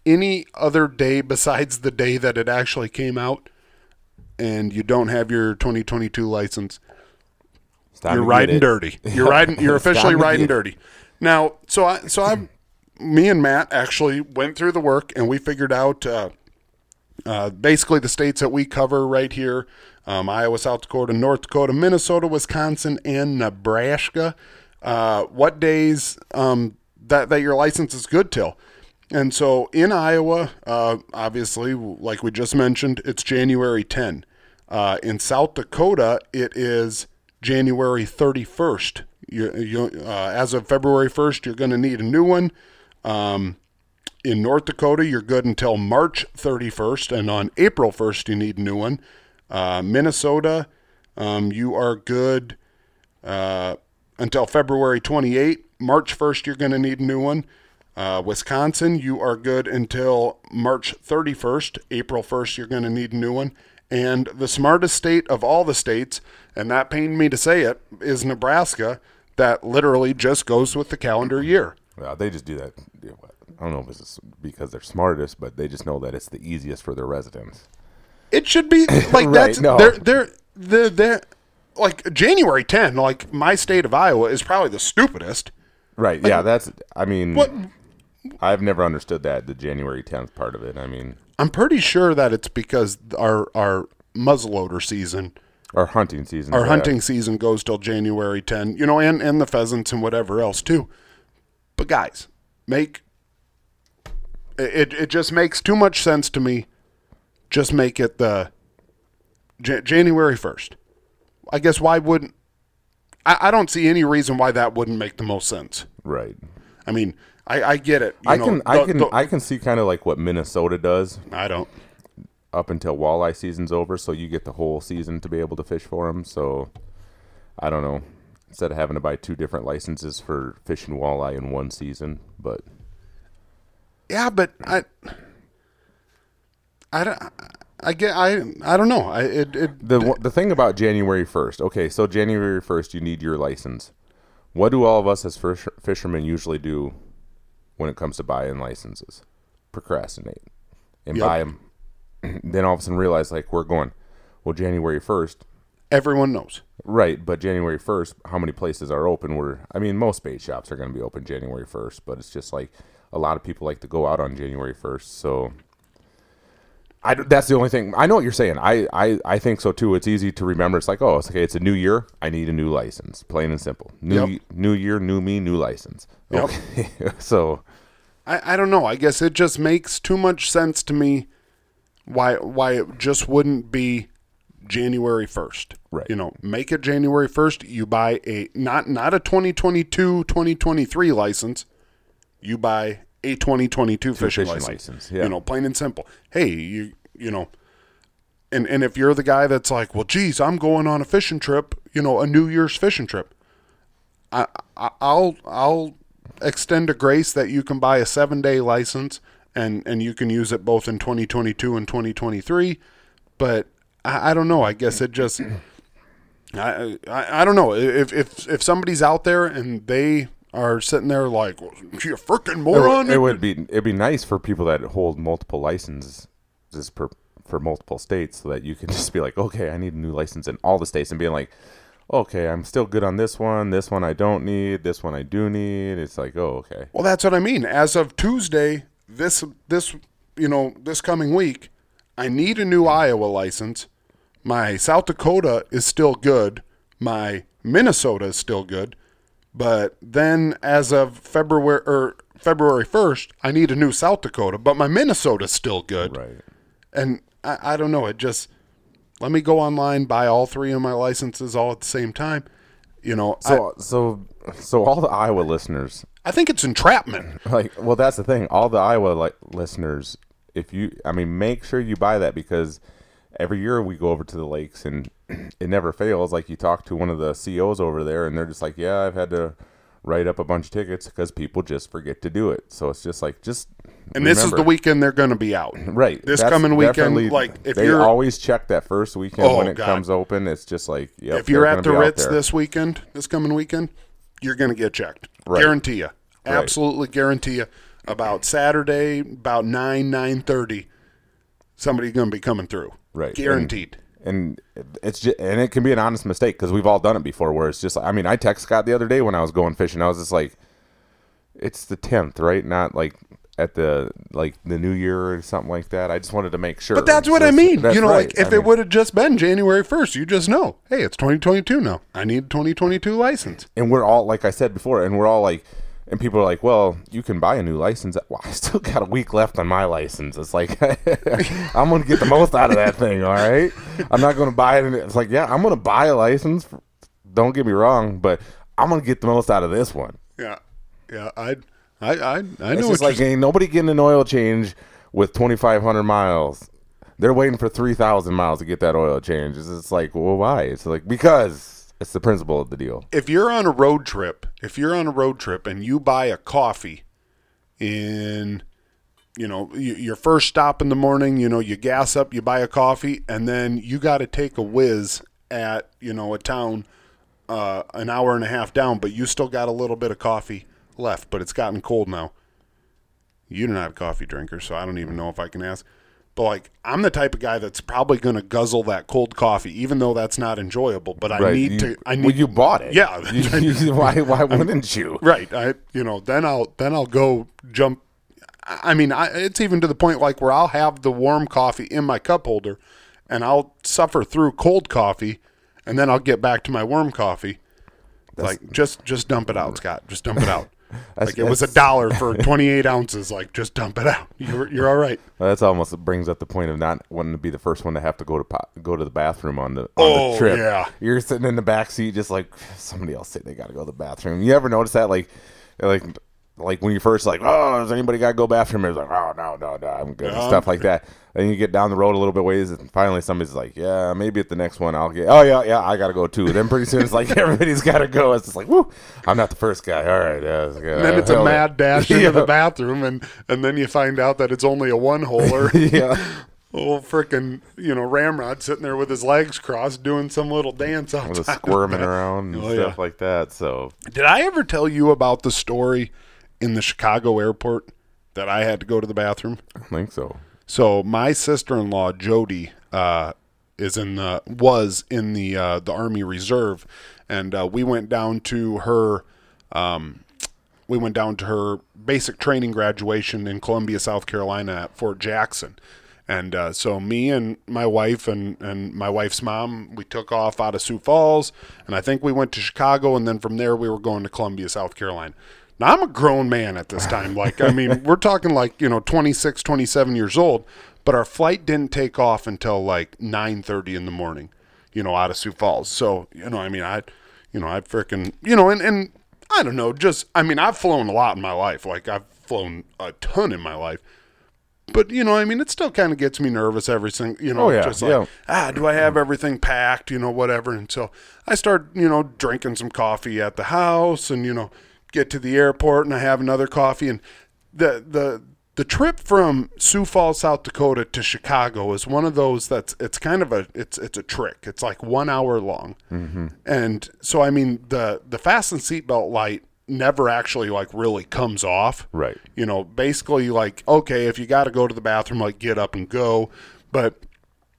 any other day besides the day that it actually came out, and you don't have your 2022 license, you're riding dirty. You're riding. You're officially riding dirty. Now, so I, so I, me and Matt actually went through the work and we figured out uh, uh, basically the states that we cover right here: um, Iowa, South Dakota, North Dakota, Minnesota, Wisconsin, and Nebraska. Uh, what days um, that that your license is good till? And so in Iowa, uh, obviously, like we just mentioned, it's January 10. Uh, in South Dakota, it is January 31st. You, you, uh, as of February 1st, you're going to need a new one. Um, in North Dakota, you're good until March 31st, and on April 1st, you need a new one. Uh, Minnesota, um, you are good uh, until February 28. March 1st, you're going to need a new one. Uh, Wisconsin, you are good until March 31st. April 1st, you're going to need a new one. And the smartest state of all the states, and that pained me to say it, is Nebraska, that literally just goes with the calendar year. Well, they just do that. I don't know if it's because they're smartest, but they just know that it's the easiest for their residents. It should be like Right, that's no. they're they're they're, they're like January 10. Like my state of Iowa is probably the stupidest. Right. Yeah. That's. I mean, What I've never understood that the January 10th part of it. I mean, I'm pretty sure that it's because our our muzzleloader season, our hunting season. our hunting season goes till January 10. You know, and and the pheasants and whatever else too. But guys, make it it just makes too much sense to me. Just make it the Ja- January 1st. I guess why wouldn't I, I don't see any reason why that wouldn't make the most sense. Right. I mean, I, I get it. you I know, can. I the- can. the- I can see kind of like what Minnesota does I don't. up until walleye season's over, so you get the whole season to be able to fish for them. So, I don't know. Instead of having to buy two different licenses for fishing walleye in one season, but Yeah, but I, I don't. I get. I. I don't know. I. It. it The the thing about January first, okay, so January first, you need your license. What do all of us as fish, fishermen usually do when it comes to buying licenses? Procrastinate and Yep. buy them. then all of a sudden realize like we're going, well, January first, everyone knows. right? But January first, how many places are open? We're I mean, most bait shops are going to be open January first, but it's just like a lot of people like to go out on January first, so. I, that's the only thing. I know what you're saying. I, I, I think so too. It's easy to remember. It's like, oh, it's okay. It's a new year. I need a new license. Plain and simple. New Yep. new year, new me, new license. Yep. Okay. so I. I don't know. I guess it just makes too much sense to me. Why. Why it just wouldn't be January first. Right. You know, make it January first. You buy a not not a 2022 2023 license. You buy a 2022 fishing, fishing license. license, yeah. You know, plain and simple. Hey, you you know, and and if you're the guy that's like, well, geez, I'm going on a fishing trip. You know, a New Year's fishing trip. I, I I'll I'll extend a grace that you can buy a seven day license and and you can use it both in 2022 and 2023. But I, I don't know. I guess it just. I, I I don't know if if if somebody's out there and they are sitting there like well, you freaking it, moron. would- it would be it'd be nice for people that hold multiple licenses per, for multiple states, so that you can just be like, okay, I need a new license in all the states, and being like, okay, I'm still good on this one. This one I don't need. This one I do need. It's like, oh, okay. Well, that's what I mean. As of Tuesday, this this you know this coming week, I need a new Iowa license. My South Dakota is still good. My Minnesota is still good. But then, as of February or February first, I need a new South Dakota. But my Minnesota's still good. Right. And I, I don't know. It just let me go online, buy all three of my licenses all at the same time. You know, I, So so so all the Iowa listeners, I think it's entrapment. like, well, that's the thing. All the Iowa like listeners, if you, I mean, make sure you buy that because every year we go over to the lakes and it never fails. Like you talk to one of the CEOs over there, and they're just like, "Yeah, I've had to write up a bunch of tickets because people just forget to do it." So it's just like, just And this is the weekend they're going to be out. Right. This That's coming weekend, like if they you're always check that first weekend Oh, when it God. comes open, it's just like, yep, if you're at the gonna be out Ritz this weekend, this coming weekend, you're going to get checked. Right. Guarantee you. Absolutely guarantee you. About Saturday, about nine nine thirty, somebody's going to be coming through. Right. Guaranteed. and it's just and it can be an honest mistake because we've all done it before where it's just i mean i text scott the other day when i was going fishing i was just like it's the 10th right not like at the like the new year or something like that i just wanted to make sure But that's what I mean. You know, right. like if I it mean, would have just been January 1st, you just know, hey, it's 2022 now. I need a 2022 license. and we're all like i said before and we're all like and people are like well you can buy a new license well i still got a week left on my license it's like i'm gonna get the most out of that thing all right i'm not gonna buy it and it's like yeah i'm gonna buy a license don't get me wrong but i'm gonna get the most out of this one Yeah. Yeah, I I I I know just what like ain't nobody getting an oil change with 2,500 miles. They're waiting for 3,000 miles to get that oil change. It's like, well, why? It's like because it's the principle of the deal. if you're on a road trip, if you're on a road trip and you buy a coffee in, you know, your first stop in the morning, you know, you gas up, you buy a coffee, and then you got to take a whiz at, you know, a town uh, an hour and a half down, but you still got a little bit of coffee left, but it's gotten cold now. You're not a coffee drinker, so I don't even know if I can ask. But like, I'm the type of guy that's probably going to guzzle that cold coffee, even though that's not enjoyable. But I need you, to. I need well, you bought it. Yeah. Why? Why wouldn't you? Right. I you know, then I'll then I'll go jump I I mean, I, it's even to the point like where I'll have the warm coffee in my cup holder and I'll suffer through cold coffee and then I'll get back to my warm coffee. like just just dump it out, Scott. Just dump it out. Like it was a dollar for 28 ounces. Like just dump it out. You're you're all right. Well, that's almost it brings up the point of not wanting to be the first one to have to go to po- go to the bathroom on the on Oh, the trip. yeah. you're sitting in the back seat, just like somebody else say they got to go to the bathroom. You ever notice that? Like, like, like when you first like, oh, does anybody got to go bathroom? It's like, oh no, no, no, I'm good, No, stuff uh-huh. like that. Then you get down the road a little bit ways, and finally somebody's like, yeah, maybe at the next one I'll get. Oh yeah, yeah, I got to go too. Then pretty soon it's like everybody's got to go. It's just like, whoo, I'm not the first guy. All right, yeah, it's good. And then it's a mad dash into Yeah. the bathroom and and then you find out that it's only a one holer. yeah. old frickin' you know ramrod sitting there with his legs crossed doing some little dance outside. squirming around and Oh, stuff yeah. like that. So Did I ever tell you about the story in the Chicago airport that I had to go to the bathroom? I think so. So my sister-in-law Jody uh, is in the was in the uh, the Army Reserve, and uh, we went down to her. Um, we went down to her basic training graduation in Columbia, South Carolina, at Fort Jackson. And uh, so me and my wife and, and my wife's mom, we took off out of Sioux Falls, and I think we went to Chicago, and then from there we were going to Columbia, South Carolina. Now I'm a grown man at this time. Like I mean, we're talking like you know 26, 27 years old, but our flight didn't take off until like 9:30 in the morning, you know, out of Sioux Falls. So you know, I mean, I, you know, I freaking, you know, and and I don't know, just I mean, I've flown a lot in my life. Like I've flown a ton in my life. But you know, I mean, it still kind of gets me nervous every single, you know, Oh, yeah, just like, yeah. ah, do I have everything packed, you know, whatever. And so I start, you know, drinking some coffee at the house, and you know, get to the airport, and I have another coffee, and the the the trip from Sioux Falls, South Dakota to Chicago is one of those that's it's kind of a it's it's a trick. It's like one hour long, mm-hmm. and so I mean the the fasten seatbelt light never actually like really comes off Right. you know, basically like, okay, if you got to go to the bathroom, like get up and go. But,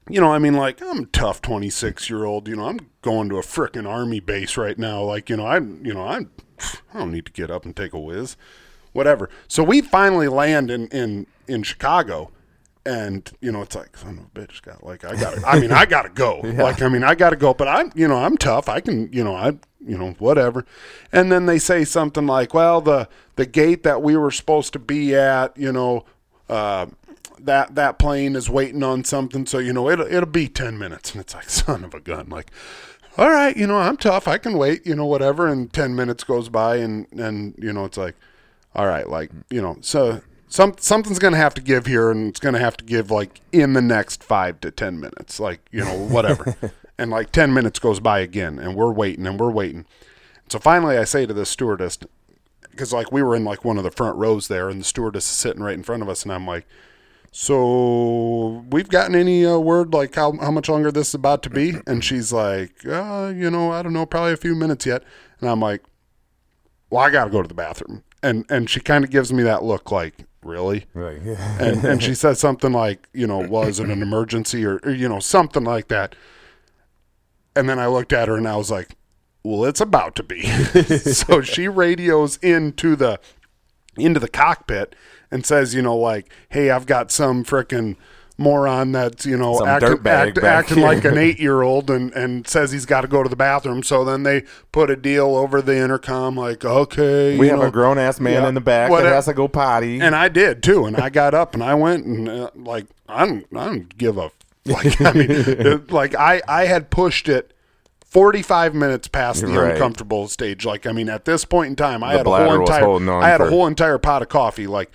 you know, I mean, like, I'm a tough 26 year old, you know, I'm going to a frickin' army base right now. Like, you know, I'm you know, I, I don't need to get up and take a whiz, whatever. So we finally land in, in, in Chicago. And you know, it's like son of a bitch, got like I got. to I mean, I gotta go. Like, I mean, I gotta go. But I'm, you know, I'm tough. I can, you know, I, you know, whatever. And then they say something like, "Well, the the gate that we were supposed to be at, you know, uh, that that plane is waiting on something, so you know, it'll it'll be ten minutes." And it's like, son of a gun, like. All right, you know, I'm tough. I can wait, you know, whatever. And 10 minutes goes by and, and, you know, it's like, all right, like, you know, so some, something's going to have to give here and it's going to have to give like in the next five to 10 minutes, like, you know, whatever. and like 10 minutes goes by again and we're waiting and we're waiting. So finally I say to the stewardess, because like we were in like one of the front rows there and the stewardess is sitting right in front of us and I'm like, so we've gotten any uh, word like how, how much longer this is about to be? And she's like, uh, you know, I don't know, probably a few minutes yet. And I'm like, well, I got to go to the bathroom. And, and she kind of gives me that look like, really? Right. and and she says something like, you know, was it an emergency or, or you know something like that. And then I looked at her and I was like, well, it's about to be. so she radios into the into the cockpit and says, you know, like, hey, I've got some frickin' moron that's you know act, acting here. like an eight year old and and says he's got to go to the bathroom. So then they put a deal over the intercom, like, okay, we have know, a grown ass man yeah, in the back what that has to go potty. and I did too. And I got up and I went and uh, like I don't, I don't give a like I mean it- like I I had pushed it. 45 minutes past the Right. uncomfortable stage like i mean at this point in time i The had a whole entire i had a whole entire pot of coffee like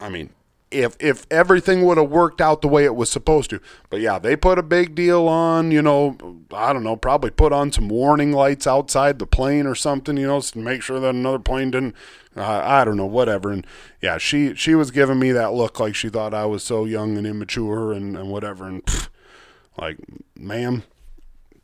i mean if if everything would have worked out the way it was supposed to. But yeah they put a big deal on you know i don't know probably put on some warning lights outside the plane or something you know to make sure that another plane didn't uh, i don't know whatever. And yeah she she was giving me that look like she thought i was so young and immature and, and whatever. And pff, like ma'am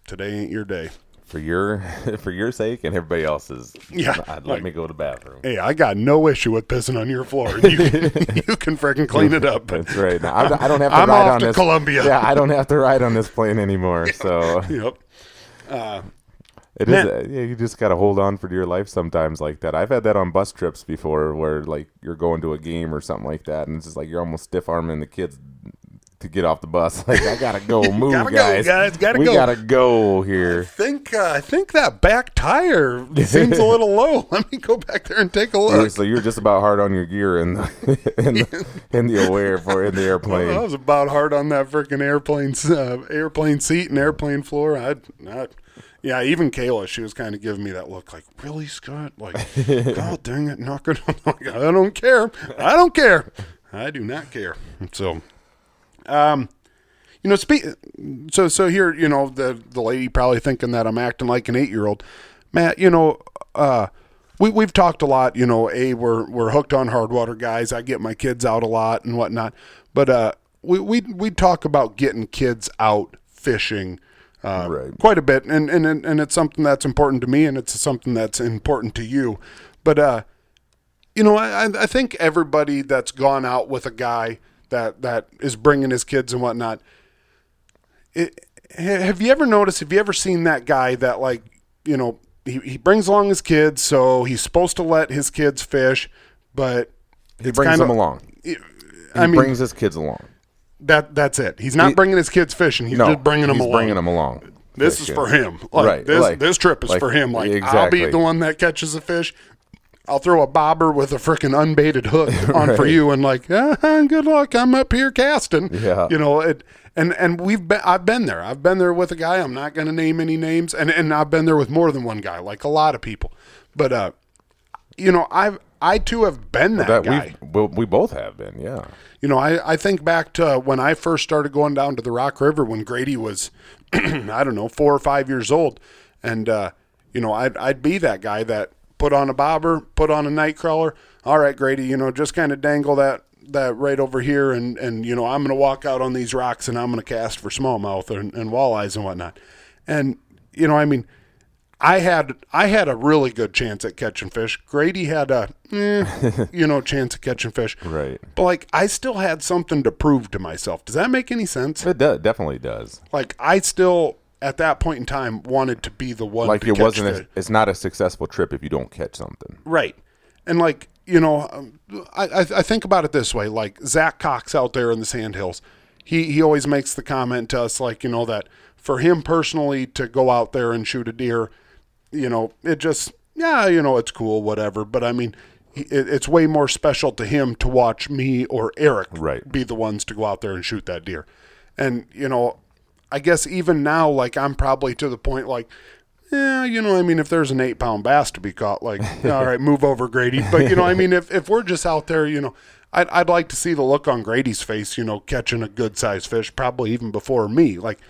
today ain't your day for your for your sake and everybody else's. Yeah, I'd like- let me go to the bathroom. hey i got no issue with pissing on your floor you can, you can freaking clean it up That's right. Now, I, I don't have to I'm ride off on to this. Columbia. Yeah, I don't have to ride on this plane anymore. So yep it is. Man. uh, Yeah, you just got to hold on for dear life sometimes like that. I've had that on bus trips before, where like you're going to a game or something like that, and it's just like you're almost stiff arming the kids to get off the bus. Like I gotta go, move, Gotta go, guys. guys, gotta we go. gotta go here. think uh, I think that back tire seems a little low. Let me go back there and take a look. So you're just about hard on your gear in the in the, in the aware for in the Well, I was about hard on that freaking airplane uh, airplane seat and airplane floor. I, I yeah, even Kayla, she was kind of giving me that look, like, really, Scott? Like, God dang it, not good. I'm I don't care. I don't care. I do not care. So, um, you know, speak. So, so here, you know, the the lady probably thinking that I'm acting like an eight year old. Matt, you know, uh, we we've talked a lot. You know, a we're we're hooked on hard water guys. I get my kids out a lot and whatnot. But uh, we we we talk about getting kids out fishing. Uh, Right. quite a bit, and, and and and it's something that's important to me, and it's something that's important to you. But uh, you know, I, I think everybody that's gone out with a guy that that is bringing his kids and whatnot. It, have you ever noticed? Have you ever seen that guy that like you know he, he brings along his kids, so he's supposed to let his kids fish, but He brings kinda- them along. He I mean, brings his kids along. that that's it. He's not He- bringing his kids fishing. He's No, just bringing them he's along. bringing them along. This is for him. Like, Right, This like- this trip is like, for him. Like I'll be the one that catches the fish. I'll throw a bobber with a freaking unbaited hook on for you, and like, ah, good luck. I'm up here casting. Yeah. you know it. And and we've been. I've been there. I've been there with a guy. I'm not going to name any names. And and I've been there with more than one guy, like a lot of people. But uh, you know, I've I too have been that, That guy. we we we both have been. Yeah. You know, I, I think back to when I first started going down to the Rock River when Grady was, I don't know, four or five years old. And, uh, you know, I'd, I'd be that guy that put on a bobber, put on a night crawler. All right, Grady, you know, just kind of dangle that, that right over here. And, and you know, I'm going to walk out on these rocks and I'm going to cast for smallmouth and, and walleyes and whatnot. And, you know, I mean, I had I had a really good chance at catching fish. Grady had a eh, you know chance at catching fish. Right. But like I still had something to prove to myself. Does that make any sense? It definitely does. Like I still at that point in time wanted to be the one Like to it catch wasn't. fish. A, it's not a successful trip if you don't catch something. Right. And like, you know, um, I, I I think about it this way, like Zach Cox out there in the Sandhills, he, he always makes the comment to us, like, you know, that for him personally to go out there and shoot a deer, you know, it just, yeah, you know, it's cool, whatever. But I mean, it's way more special to him to watch me or Eric Right. be the ones to go out there and shoot that deer. And, you know, I guess even now, like, I'm probably to the point, like, yeah, you know, I mean, if there's an eight pound bass to be caught, like, all right, move over, Grady. But, you know, I mean, if, if we're just out there, you know, I'd, I'd like to see the look on Grady's face, you know, catching a good sized fish, probably even before me. Like,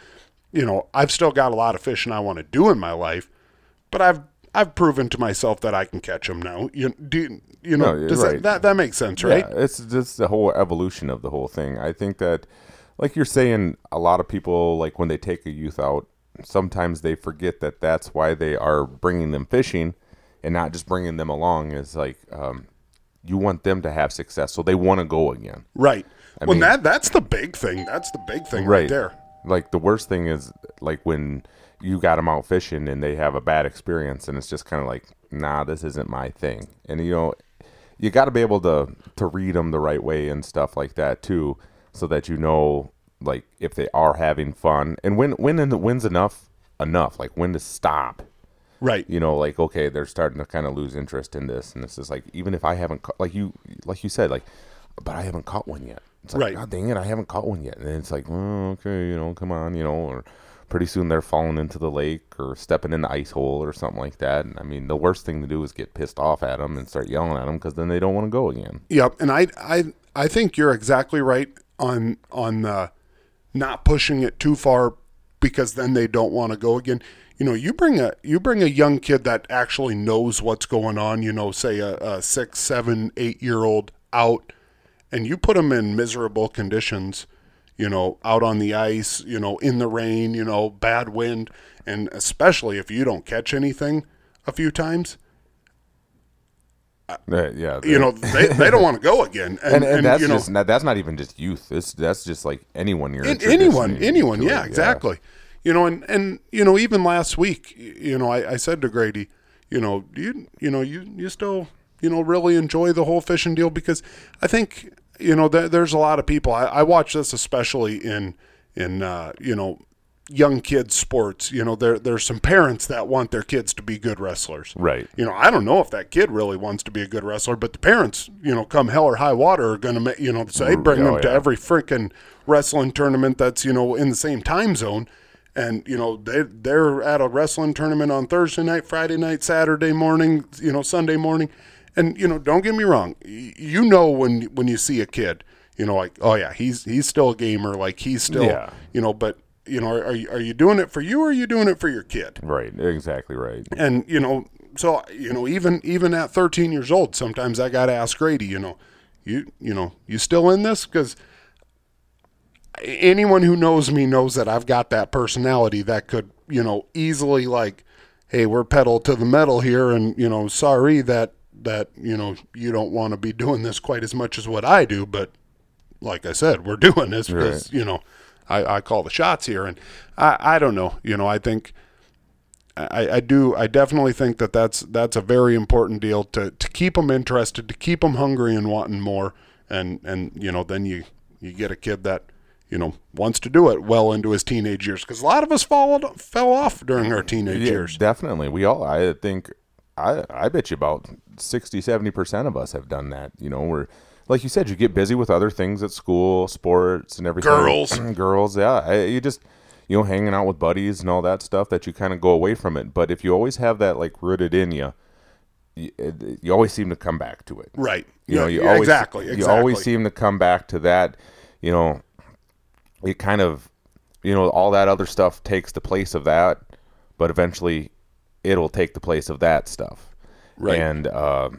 you know, I've still got a lot of fishing I want to do in my life, but I've, I've proven to myself that I can catch them now. You, do, you know, No, does right. that, that, that makes sense, right? Yeah, it's just the whole evolution of the whole thing. I think that, like you're saying, a lot of people like when they take a youth out, sometimes they forget that that's why they are bringing them fishing, and not just bringing them along is like um, you want them to have success, so they want to go again. Right. I well, mean- that that's the big thing. That's the big thing right, there. Like the worst thing is like when you got them out fishing and they have a bad experience, and it's just kind of like, nah, this isn't my thing. And you know, you got to be able to to read them the right way and stuff like that too, so that you know like if they are having fun. And when when in the when's enough enough? Like when to stop? Right. you know like okay they're starting to kind of lose interest in this and it's just like even if i haven't ca- like you like you said like but i haven't caught one yet. It's like Right. god dang it i haven't caught one yet. And it's like oh, okay you know come on you know or pretty soon they're falling into the lake or stepping in the ice hole or something like that. And i mean the worst thing to do is get pissed off at them and start yelling at them because then they don't want to go again. Yep, and I I I think you're exactly right on on the not pushing it too far because then they don't want to go again. You know, you bring a you bring a young kid that actually knows what's going on. You know, say a, a six, seven, eight year old out, and you put them in miserable conditions. You know, out on the ice. You know, in the rain. You know, bad wind, and especially if you don't catch anything a few times. Uh, yeah You know, they, they don't want to go again. And, and, and, that's you know, just not, that's not even just youth. It's that's just like anyone you're In- anyone, anyone, yeah, it, exactly. You know, and and you know, even last week, you know, I, I said to Grady, you know, you you know, you you still you know really enjoy the whole fishing deal because I think you know there, there's a lot of people. I, I watch this especially in in uh, you know young kids sports. You know, there there's some parents that want their kids to be good wrestlers. Right. You know, I don't know if that kid really wants to be a good wrestler, but the parents, you know, come hell or high water, are going to, make you know, say mm, bring Oh, them to every freaking wrestling tournament that's you know in the same time zone, and you know they they're at a wrestling tournament on Thursday night, Friday night, Saturday morning, you know, Sunday morning, and you know, don't get me wrong, you know when when you see a kid, you know, like oh yeah, he's he's still a gamer, like he's still, Yeah. you know, but you know, are, are you are you doing it for you or are you doing it for your kid? Right. Exactly right. and you know so you know even even at 13 years old sometimes i gotta ask grady you know you you know you still in this because anyone who knows me knows that i've got that personality that could you know easily like hey we're pedal to the metal here and you know sorry that that you know you don't want to be doing this quite as much as what i do but like I said, we're doing this because you know I, I call the shots here, and I, I don't know. You know, I think I, I do I definitely think that that's that's a very important deal to to keep them interested, to keep them hungry and wanting more, and and you know then you you get a kid that you know wants to do it well into his teenage years because a lot of us followed fell off during our teenage Yeah, years. definitely. We all, I think, I, I bet you about 60, 70% of us have done that. You know, we're, like you said, you get busy with other things at school, sports and everything. Girls. Girls, yeah. I, you just, you know, hanging out with buddies and all that stuff that you kind of go away from it. But if you always have that like rooted in you, you, eh, you always seem to come back to it. Right. You know, you yeah, always exactly. you always seem to come back to that. You know, it kind of, you know, all that other stuff takes the place of that, but eventually, it'll take the place of that stuff. Right. And uh,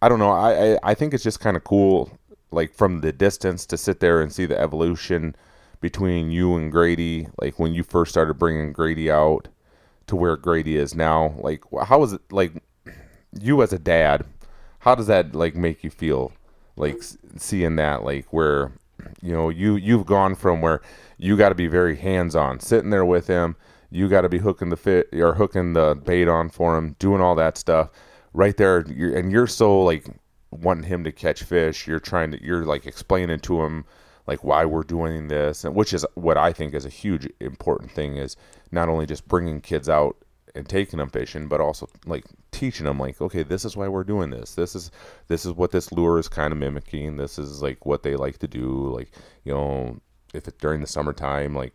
I don't know. I I, I think it's just kind of cool, like from the distance, to sit there and see the evolution between you and Grady. Like when you first started bringing Grady out to where Grady is now. Like how is it like you as a dad? How does that like make you feel? Like seeing that like where you know you you've gone from where you got to be very hands on, sitting there with him. You got to be hooking the fit or hooking the bait on for him, doing all that stuff right there. You're, and you're so like wanting him to catch fish. You're trying to you're like explaining to him like why we're doing this, and which is what I think is a huge important thing is not only just bringing kids out and taking them fishing, but also like teaching them like, okay, this is why we're doing this. This is this is what this lure is kind of mimicking. This is like what they like to do. Like you know, if it's during the summertime, like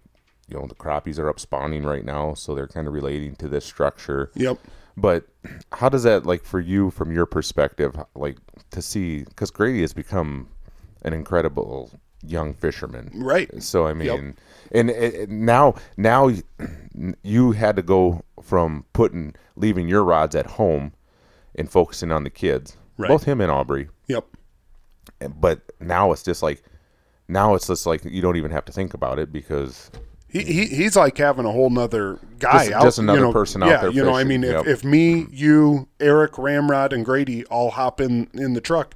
you know the crappies are up spawning right now, so they're kind of relating to this structure. Yep. But how does that like for you from your perspective, like to see because Grady has become an incredible young fisherman, Right. So I mean, and it, it- now now you had to go from putting leaving your rods at home and focusing on the kids, Right. both him and Aubrey. Yep. And- But now it's just like now it's just like you don't even have to think about it because He, he he's like having a whole nother guy Just- out. just another you know, person out yeah, there You know, I fishing, mean, yep. if, if me, you, Eric, Ramrod, and Grady all hop in in the truck,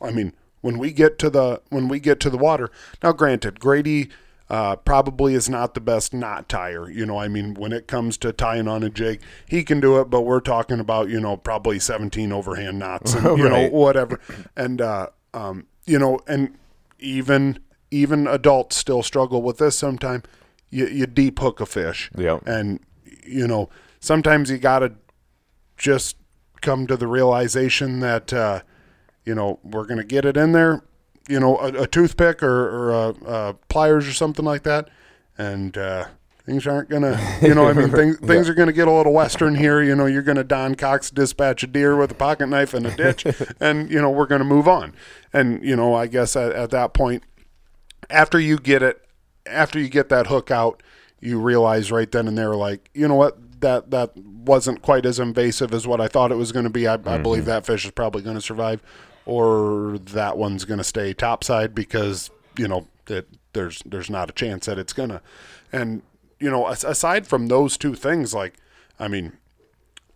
I mean, when we get to the when we get to the water. Now, granted, Grady uh, probably is not the best knot tire. You know, I mean, when it comes to tying on a jig, he can do it, but we're talking about you know probably 17 overhand knots and you know whatever, and uh, um, you know, and even even adults still struggle with this sometimes. You, you deep hook a fish, Yep. and you know sometimes you got to just come to the realization that uh, you know we're going to get it in there, you know, a, a toothpick or, or a, a pliers or something like that, and uh, things aren't going to, you know, I mean, things things are going to get a little western here. You know, you're going to Don Cox dispatch a deer with a pocket knife in a ditch, and you know we're going to move on. And you know, I guess at, at that point, after you get it, after you get that hook out, you realize right then and there, like, you know what, that that wasn't quite as invasive as what I thought it was going to be. I, I mm-hmm. believe that fish is probably going to survive, or that one's going to stay topside because you know that there's there's not a chance that it's gonna. And you know, aside from those two things, like, I mean,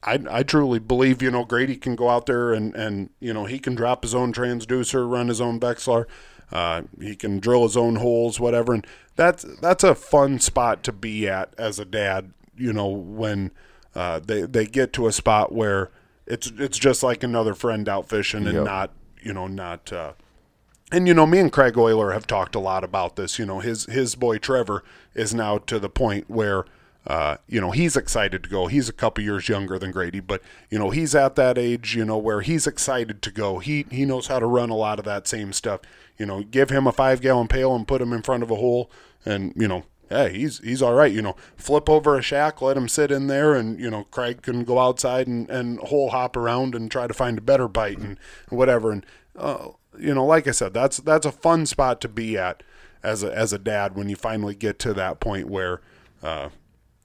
I, I truly believe you know Grady can go out there and and you know he can drop his own transducer, run his own Vexilar, uh, he can drill his own holes, whatever, and that's that's a fun spot to be at as a dad. You know when uh, they they get to a spot where it's it's just like another friend out fishing and Yep. not you know not. Uh, and you know, me and Craig Euler have talked a lot about this. You know, his his boy Trevor is now to the point where uh, you know he's excited to go. He's a couple years younger than Grady, but you know he's at that age. You know where he's excited to go. He he knows how to run a lot of that same stuff. You know, give him a five gallon pail and put him in front of a hole, and you know. Hey, he's he's all right. You know, flip over a shack, let him sit in there, and you know, Craig can go outside and, and hole hop around and try to find a better bite and whatever. And uh, you know, like I said, that's that's a fun spot to be at as a as a dad when you finally get to that point where, uh,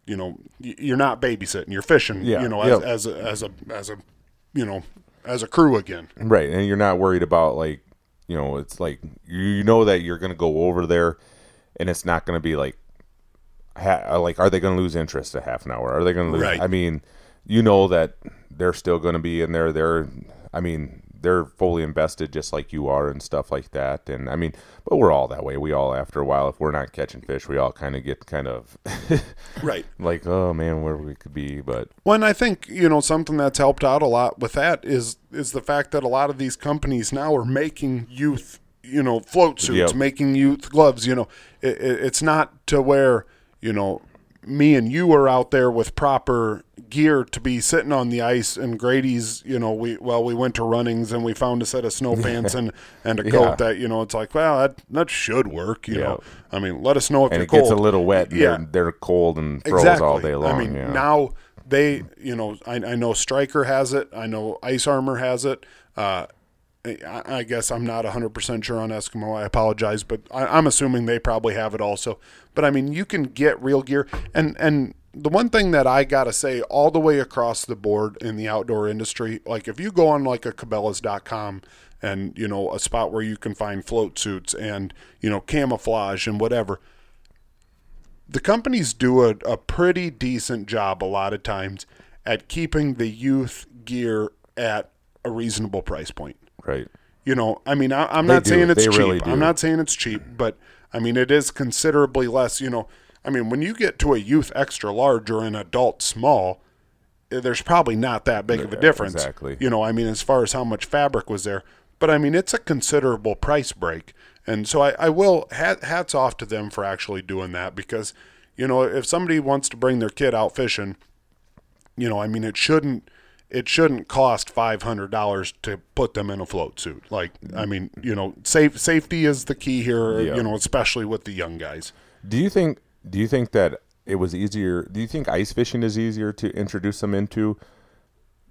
you know, you're not babysitting, you're fishing. Yeah, You know, yep. as, as a as a as a you know as a crew again. Right, and you're not worried about like, you know, it's like you know that you're gonna go over there, and it's not gonna be like, ha- like, are they gonna lose interest a half an hour? Are they gonna lose? Right. I mean, you know that they're still gonna be in there. They're, I mean, they're fully invested just like you are and stuff like that. And I mean, but we're all that way. We all after a while, if we're not catching fish, we all kind of get kind of Right. like, oh man, where we could be. But when I think you know something that's helped out a lot with that is is the fact that a lot of these companies now are making youth, you know, float suits, Yep. making youth gloves. You know, it, it, it's not to where you know me and you are out there with proper gear to be sitting on the ice and Grady's. You know, we well we went to Runnings and we found a set of snow pants and and a coat Yeah. that you know it's like well that that should work. You Yeah. know, I mean let us know if and you're it gets a little wet. And Yeah. they're, they're cold and froze all day long. I mean, yeah. now they, you know, I, I know Striker has it. I know Ice Armor has it. Uh, I, I guess I'm not 100% sure on Eskimo. I apologize, but I, I'm assuming they probably have it also. But I mean, you can get real gear. And, and the one thing that I got to say all the way across the board in the outdoor industry, like if you go on like a Cabela's.com and, you know, a spot where you can find float suits and, you know, camouflage and whatever, the companies do a, a pretty decent job a lot of times at keeping the youth gear at a reasonable price point. right. You know, I mean, I, I'm They not do. saying it's They cheap. really. I'm not saying it's cheap, but I mean, it is considerably less. You know, I mean, when you get to a youth extra large or an adult small, eh, there's probably not that big of a difference. exactly. You know, I mean, as far as how much fabric was there, but I mean, it's a considerable price break. And so I, I will hat, hats off to them for actually doing that because, you know, if somebody wants to bring their kid out fishing, you know, I mean, it shouldn't it shouldn't cost five hundred dollars to put them in a float suit. Like, I mean, you know, safe safety is the key here. Yeah. You know, especially with the young guys. Do you think? Do you think that it was easier? Do you think ice fishing is easier to introduce them into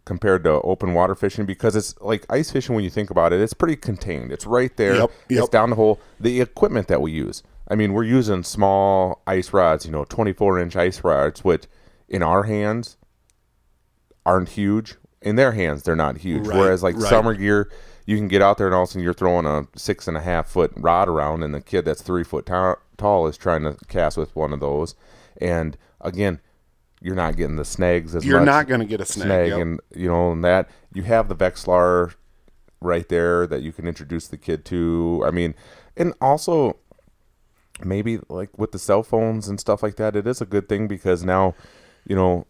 compared to open water fishing? Because it's like ice fishing. When you think about it, it's pretty contained. It's right there. Yep, It's down the hole. The equipment that we use. I mean, we're using small ice rods. You know, twenty-four inch ice rods, which in our hands aren't huge. In their hands, they're not huge. Right, Whereas like right. summer gear, you can get out there and all of a sudden you're throwing a six and a half foot rod around, and the kid that's three foot ta- tall is trying to cast with one of those, and again, you're not getting the snags as You're much. not going to get a snag. snag, yep. and you know, and that you have the Vexilar right there that you can introduce the kid to. I mean, and also maybe like with the cell phones and stuff like that, it is a good thing because now, you know,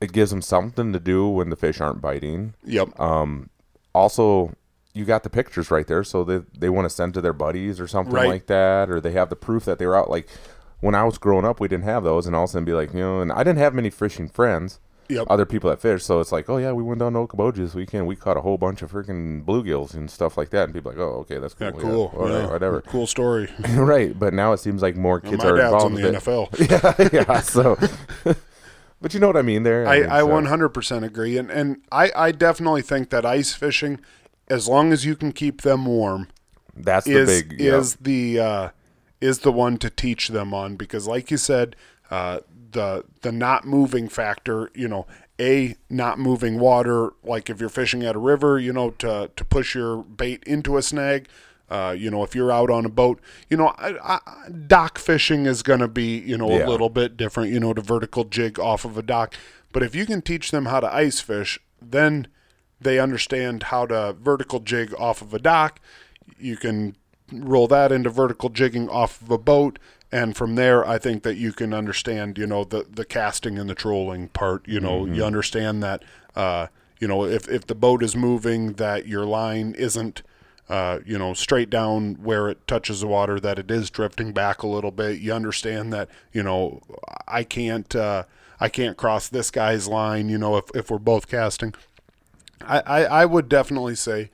it gives them something to do when the fish aren't biting. Yep. Um, also, you got the pictures right there, so they they want to send to their buddies or something Right. like that, or they have the proof that they were out. Like when I was growing up, we didn't have those, and all of a sudden be like, you know, and I didn't have many fishing friends Yep. other people that fish. So it's like, oh yeah, we went down to Okoboji this weekend. We caught a whole bunch of freaking bluegills and stuff like that. And people like, oh okay, that's cool. yeah, cool. right, yeah. whatever. Cool story. right, but now it seems like more Well, kids my are dad's in the it. NFL. yeah, yeah. So, but you know what I mean there. I, mean, I so- 100% agree. And, and I, I definitely think that ice fishing, as long as you can keep them warm, That's the big. yeah. is the uh, is the one to teach them on because, like you said, uh, the the not moving factor. You know, a not moving water. Like if you're fishing at a river, you know, to to push your bait into a snag. Uh, you know, if you're out on a boat, you know, I, I, dock fishing is going to be, you know, Yeah. a little bit different. You know, to vertical jig off of a dock. But if you can teach them how to ice fish, then they understand how to vertical jig off of a dock. You can roll that into vertical jigging off of a boat, and from there, I think that you can understand, you know, the the casting and the trolling part. You know, you understand that, uh, you know, if if the boat is moving, that your line isn't. Uh, you know, straight down where it touches the water, that it is drifting back a little bit. You understand that, you know, I can't, uh, I can't cross this guy's line. You know, if if we're both casting, I, I, I would definitely say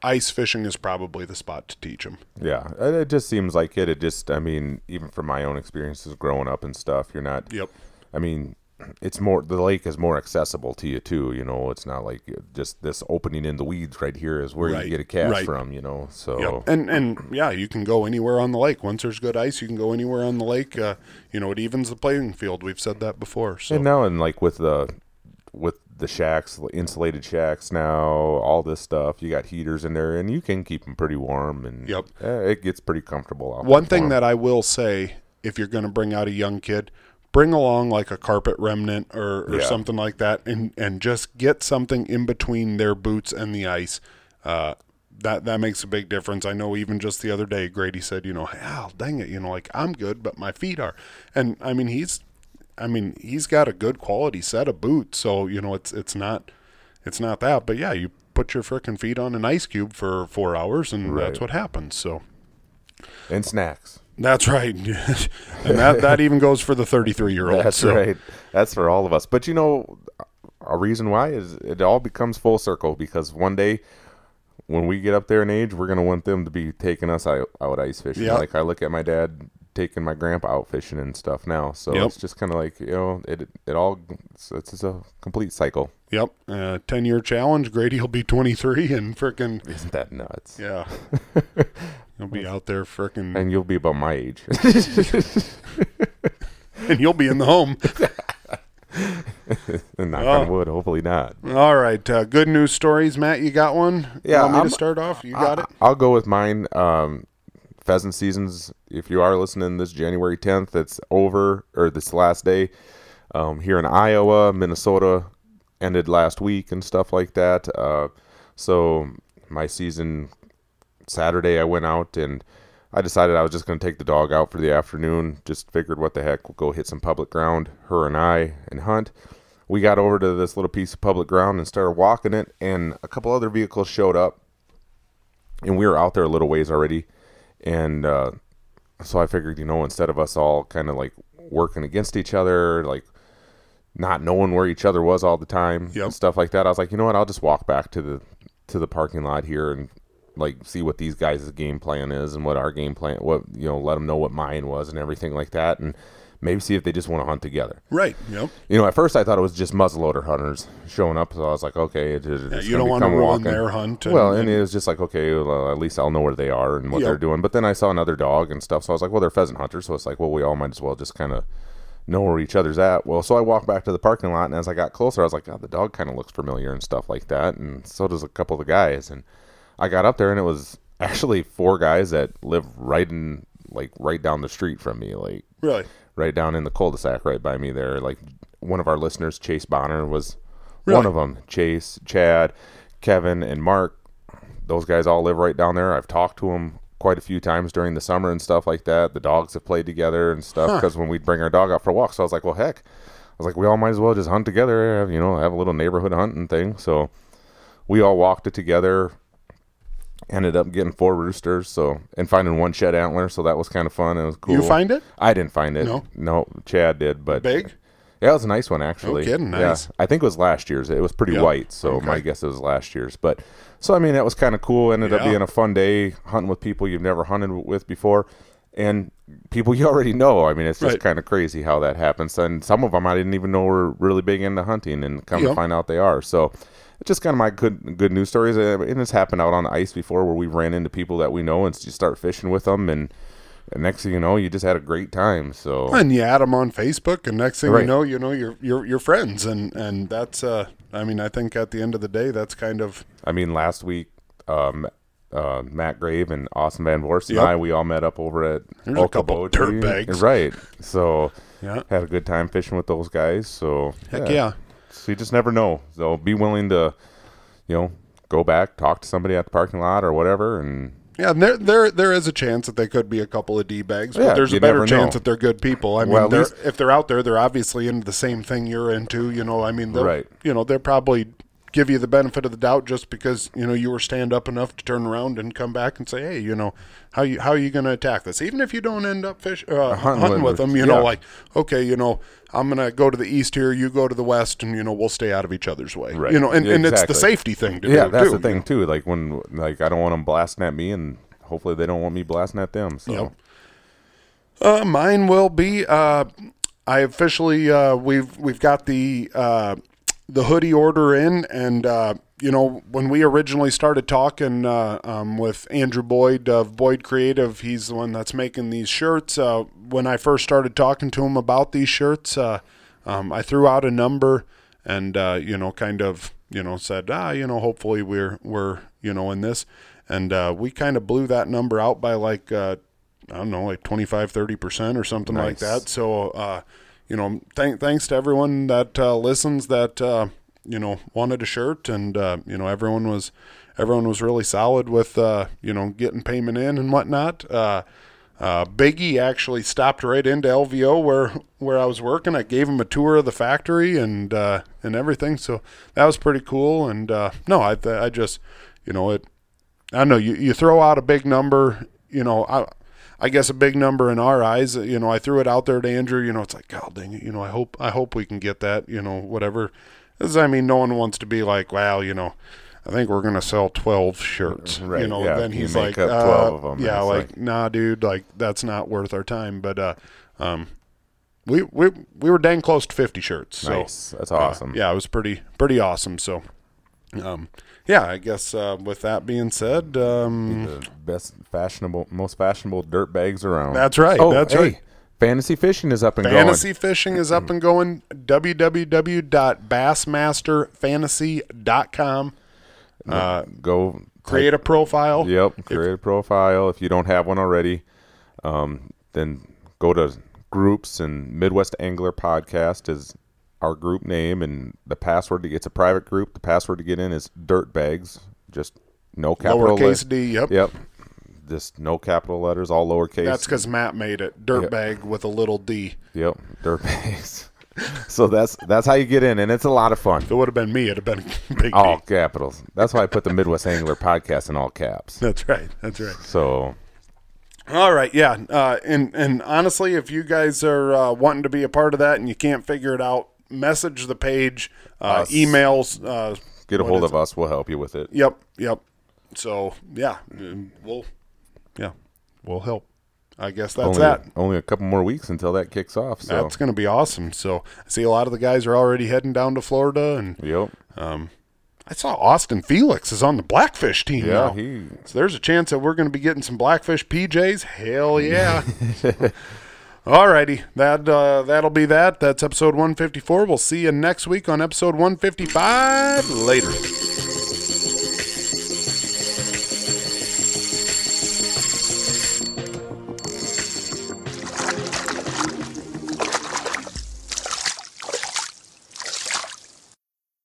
ice fishing is probably the spot to teach them. Yeah, it it just seems like it. It just, I mean, even from my own experiences growing up and stuff, you're not. Yep. I mean, it's more the lake is more accessible to you too. You know, it's not like just this opening in the weeds right here is where Right, you get a cast right. from. You know, so Yep. And and yeah, you can go anywhere on the lake. Once there's good ice, you can go anywhere on the lake. Uh, you know, it evens the playing field. We've said that before. So and now and like with the with the shacks, insulated shacks now, all this stuff, you got heaters in there, and you can keep them pretty warm, and Yep. eh, it gets pretty comfortable. Out One thing 'em. that I will say, if you're going to bring out a young kid, bring along like a carpet remnant or, or Yeah. something like that, and and just get something in between their boots and the ice. Uh, that that makes a big difference. I know even just the other day, Grady said, you know, Al, dang it, you know, like I'm good, but my feet are, and I mean he's, I mean he's got a good quality set of boots, so you know it's it's not, it's not that, but yeah, you put your freaking feet on an ice cube for four hours, and that's what happens. So. and snacks. That's right, and that that even goes for the thirty-three year old. That's right. That's for all of us. But you know, a reason why is it all becomes full circle because one day when we get up there in age, we're gonna want them to be taking us out, out ice fishing. Yeah. Like I look at my dad taking my grandpa out fishing and stuff now. So Yep. it's just kind of like you know, it it all it's, it's a complete cycle. Yep, uh, ten-year challenge. Grady will be twenty-three, and freaking. Isn't that nuts? yeah, he'll be out there frickin' And you'll be about my age. and you'll be in the home. and knock Oh. on wood, hopefully not. All right, uh, good news stories, Matt. You got one? Yeah, want me I'm- to start off? You got I, it. I'll go with mine. Um, pheasant seasons. If you are listening, this January 10th, it's over or this last day. Um, here in Iowa, Minnesota ended last week and stuff like that. Uh, so my season Saturday, I went out and I decided I was just going to take the dog out for the afternoon. Just figured, what the heck, we'll go hit some public ground, her and I, and hunt. We got over to this little piece of public ground and started walking it, and a couple other vehicles showed up, and we were out there a little ways already. And uh, so I figured, you know, instead of us all kind of like working against each other, like not knowing where each other was all the time Yep. and stuff like that, I was like, you know what, I'll just walk back to the to the parking lot here and like see what these guys' game plan is and what our game plan, what you know, let them know what mine was and everything like that, and maybe see if they just want to hunt together. Right. Yep. You know, at first I thought it was just muzzleloader hunters showing up, so I was like, okay, it, it- Yeah, you don't want to ruin their hunt. And, Well, and it was just like, okay, well, at least I'll know where they are and what Yep. they're doing. But then I saw another dog and stuff, so I was like, well, they're pheasant hunters, so it's like, well, we all might as well just kind of know where each other's at. Well, so I walked back to the parking lot, and as I got closer, I was like, God, the dog kind of looks familiar and stuff like that, and so does a couple of the guys. And I got up there and it was actually four guys that live right in like right down the street from me, like Really? right down in the cul-de-sac right by me there. Like one of our listeners, Chase Bonner, was Really? one of them. Chase, Chad, Kevin, and Mark. Those guys all live right down there. I've talked to them quite a few times during the summer and stuff like that. The dogs have played together and stuff because when we'd bring our dog out for walks, so I was like, well, heck, I was like, we all might as well just hunt together, have, you know, have a little neighborhood hunting thing. So we all walked it together. Ended up getting four roosters, so and finding one shed antler, so that was kind of fun. It was cool. You find it? I didn't find it. No? no, Chad did, but Big? yeah, it was a nice one actually. No kidding, Yeah. nice. I think it was last year's. It was pretty Yep. white, so Okay. my guess it was last year's. But so I mean, that was kind of cool. Ended up being a fun day hunting with people you've never hunted with before, and people you already know. I mean, it's just Right. kind of crazy how that happens. And some of them I didn't even know were really big into hunting, and come to find out they are. So. Just kind of my good good news stories, Uh, and it's happened out on the ice before, where we ran into people that we know and just start fishing with them, and, and next thing you know, you just had a great time. So And you add them on Facebook, and next thing Right. you know, you know you're you're you're friends, and and that's uh, I mean, I think at the end of the day, that's kind of I mean, last week, um, uh, Matt Grave and Austin Van Vorst and I, we all met up over at There's a couple Okoboji. dirtbags. right? So yeah, had a good time fishing with those guys. So heck yeah. So you just never know. So be willing to, you know, go back, talk to somebody at the parking lot or whatever, and Yeah, and there there there is a chance that they could be a couple of d bags, but Yeah, there's a better chance know. that they're good people. I mean, Well, they're, if they're out there, they're obviously into the same thing you're into. You know, I mean, Right. You know, they're probably give you the benefit of the doubt just because you know you were stand up enough to turn around and come back and say, hey, you know, how you how are you going to attack this? Even if you don't end up fish uh, hunting, hunting with them, you yeah. know, like okay, you know. I'm gonna go to the east here. You go to the west, and you know we'll stay out of each other's way. Right. You know, and, and it's the safety thing to yeah, do. that's too, the thing know. too. Like when, like I don't want them blasting at me, and hopefully they don't want me blasting at them. So Yep. Uh, mine will be. Uh, I officially uh, we've we've got the uh, the hoodie order in, and uh, you know when we originally started talking uh, um, with Andrew Boyd of Boyd Creative, he's the one that's making these shirts. Uh, when I first started talking to him about these shirts, uh, um, I threw out a number, and uh, you know kind of you know said ah you know hopefully we're we're you know in this, and uh, we kind of blew that number out by like. Uh, I don't know, like 25, 30% or something like that. So, uh, you know, thank, thanks to everyone that uh, listens that, uh, you know, wanted a shirt and, uh, you know, everyone was, everyone was really solid with, uh, you know, getting payment in and whatnot. Uh, uh, Biggie actually stopped right into LVO where, where I was working. I gave him a tour of the factory and, and everything. So that was pretty cool. And, no, I, I just, you know, it, I know you, you throw out a big number, you know, I, I guess a big number in our eyes. You know, I threw it out there to Andrew. You know, it's like, God dang it. You know, I hope I hope we can get that. You know, whatever. 'Cause, I mean, no one wants to be like, well, you know, I think we're gonna sell twelve shirts. Right, You know, yeah, then he's like, up 12 uh, yeah, like, like- nah, dude, like that's not worth our time. But uh, um, we we we were dang close to fifty shirts. So nice. That's uh, awesome. yeah, it was pretty pretty awesome. So, um, yeah, I guess uh, with that being said, um, the best fashionable, most fashionable dirt bags around. That's right, Oh, that's hey, right. Fantasy fishing is up and going. Fantasy fishing is up and going. www.bassmasterfantasy.com. Uh. Go create a profile. Yep, create a profile. If you don't have one already, um, then go to groups and Midwest Angler Podcast is our group name, and the password. To, it's a private group. The password to get in is dirtbags. Just no capital. Lowercase d. Yep. Yep. Just no capital letters, all lowercase. That's because Matt made it. Dirtbag with a little d. Yep, dirtbags. so that's that's how you get in, and it's a lot of fun. If it would have been me, it'd have been a big All D. capitals. That's why I put the Midwest Angler Podcast in all caps. That's right. That's right. So All right, yeah, uh, and and honestly, if you guys are uh, wanting to be a part of that and you can't figure it out, message the page, uh, Us. emails. Uh, get a hold of us. We'll help you with it. Yep, yep. So yeah, we'll yeah, we'll help. I guess that's only, that. only a couple more weeks until that kicks off. So That's going to be awesome. So I see a lot of the guys are already heading down to Florida, and yep. I saw Austin Felix is on the Blackfish team Yeah, now. he So there's a chance that we're going to be getting some Blackfish PJs. Hell yeah! Alrighty, that uh, that'll be that. That's episode 154. We'll see you next week on episode 155. Later.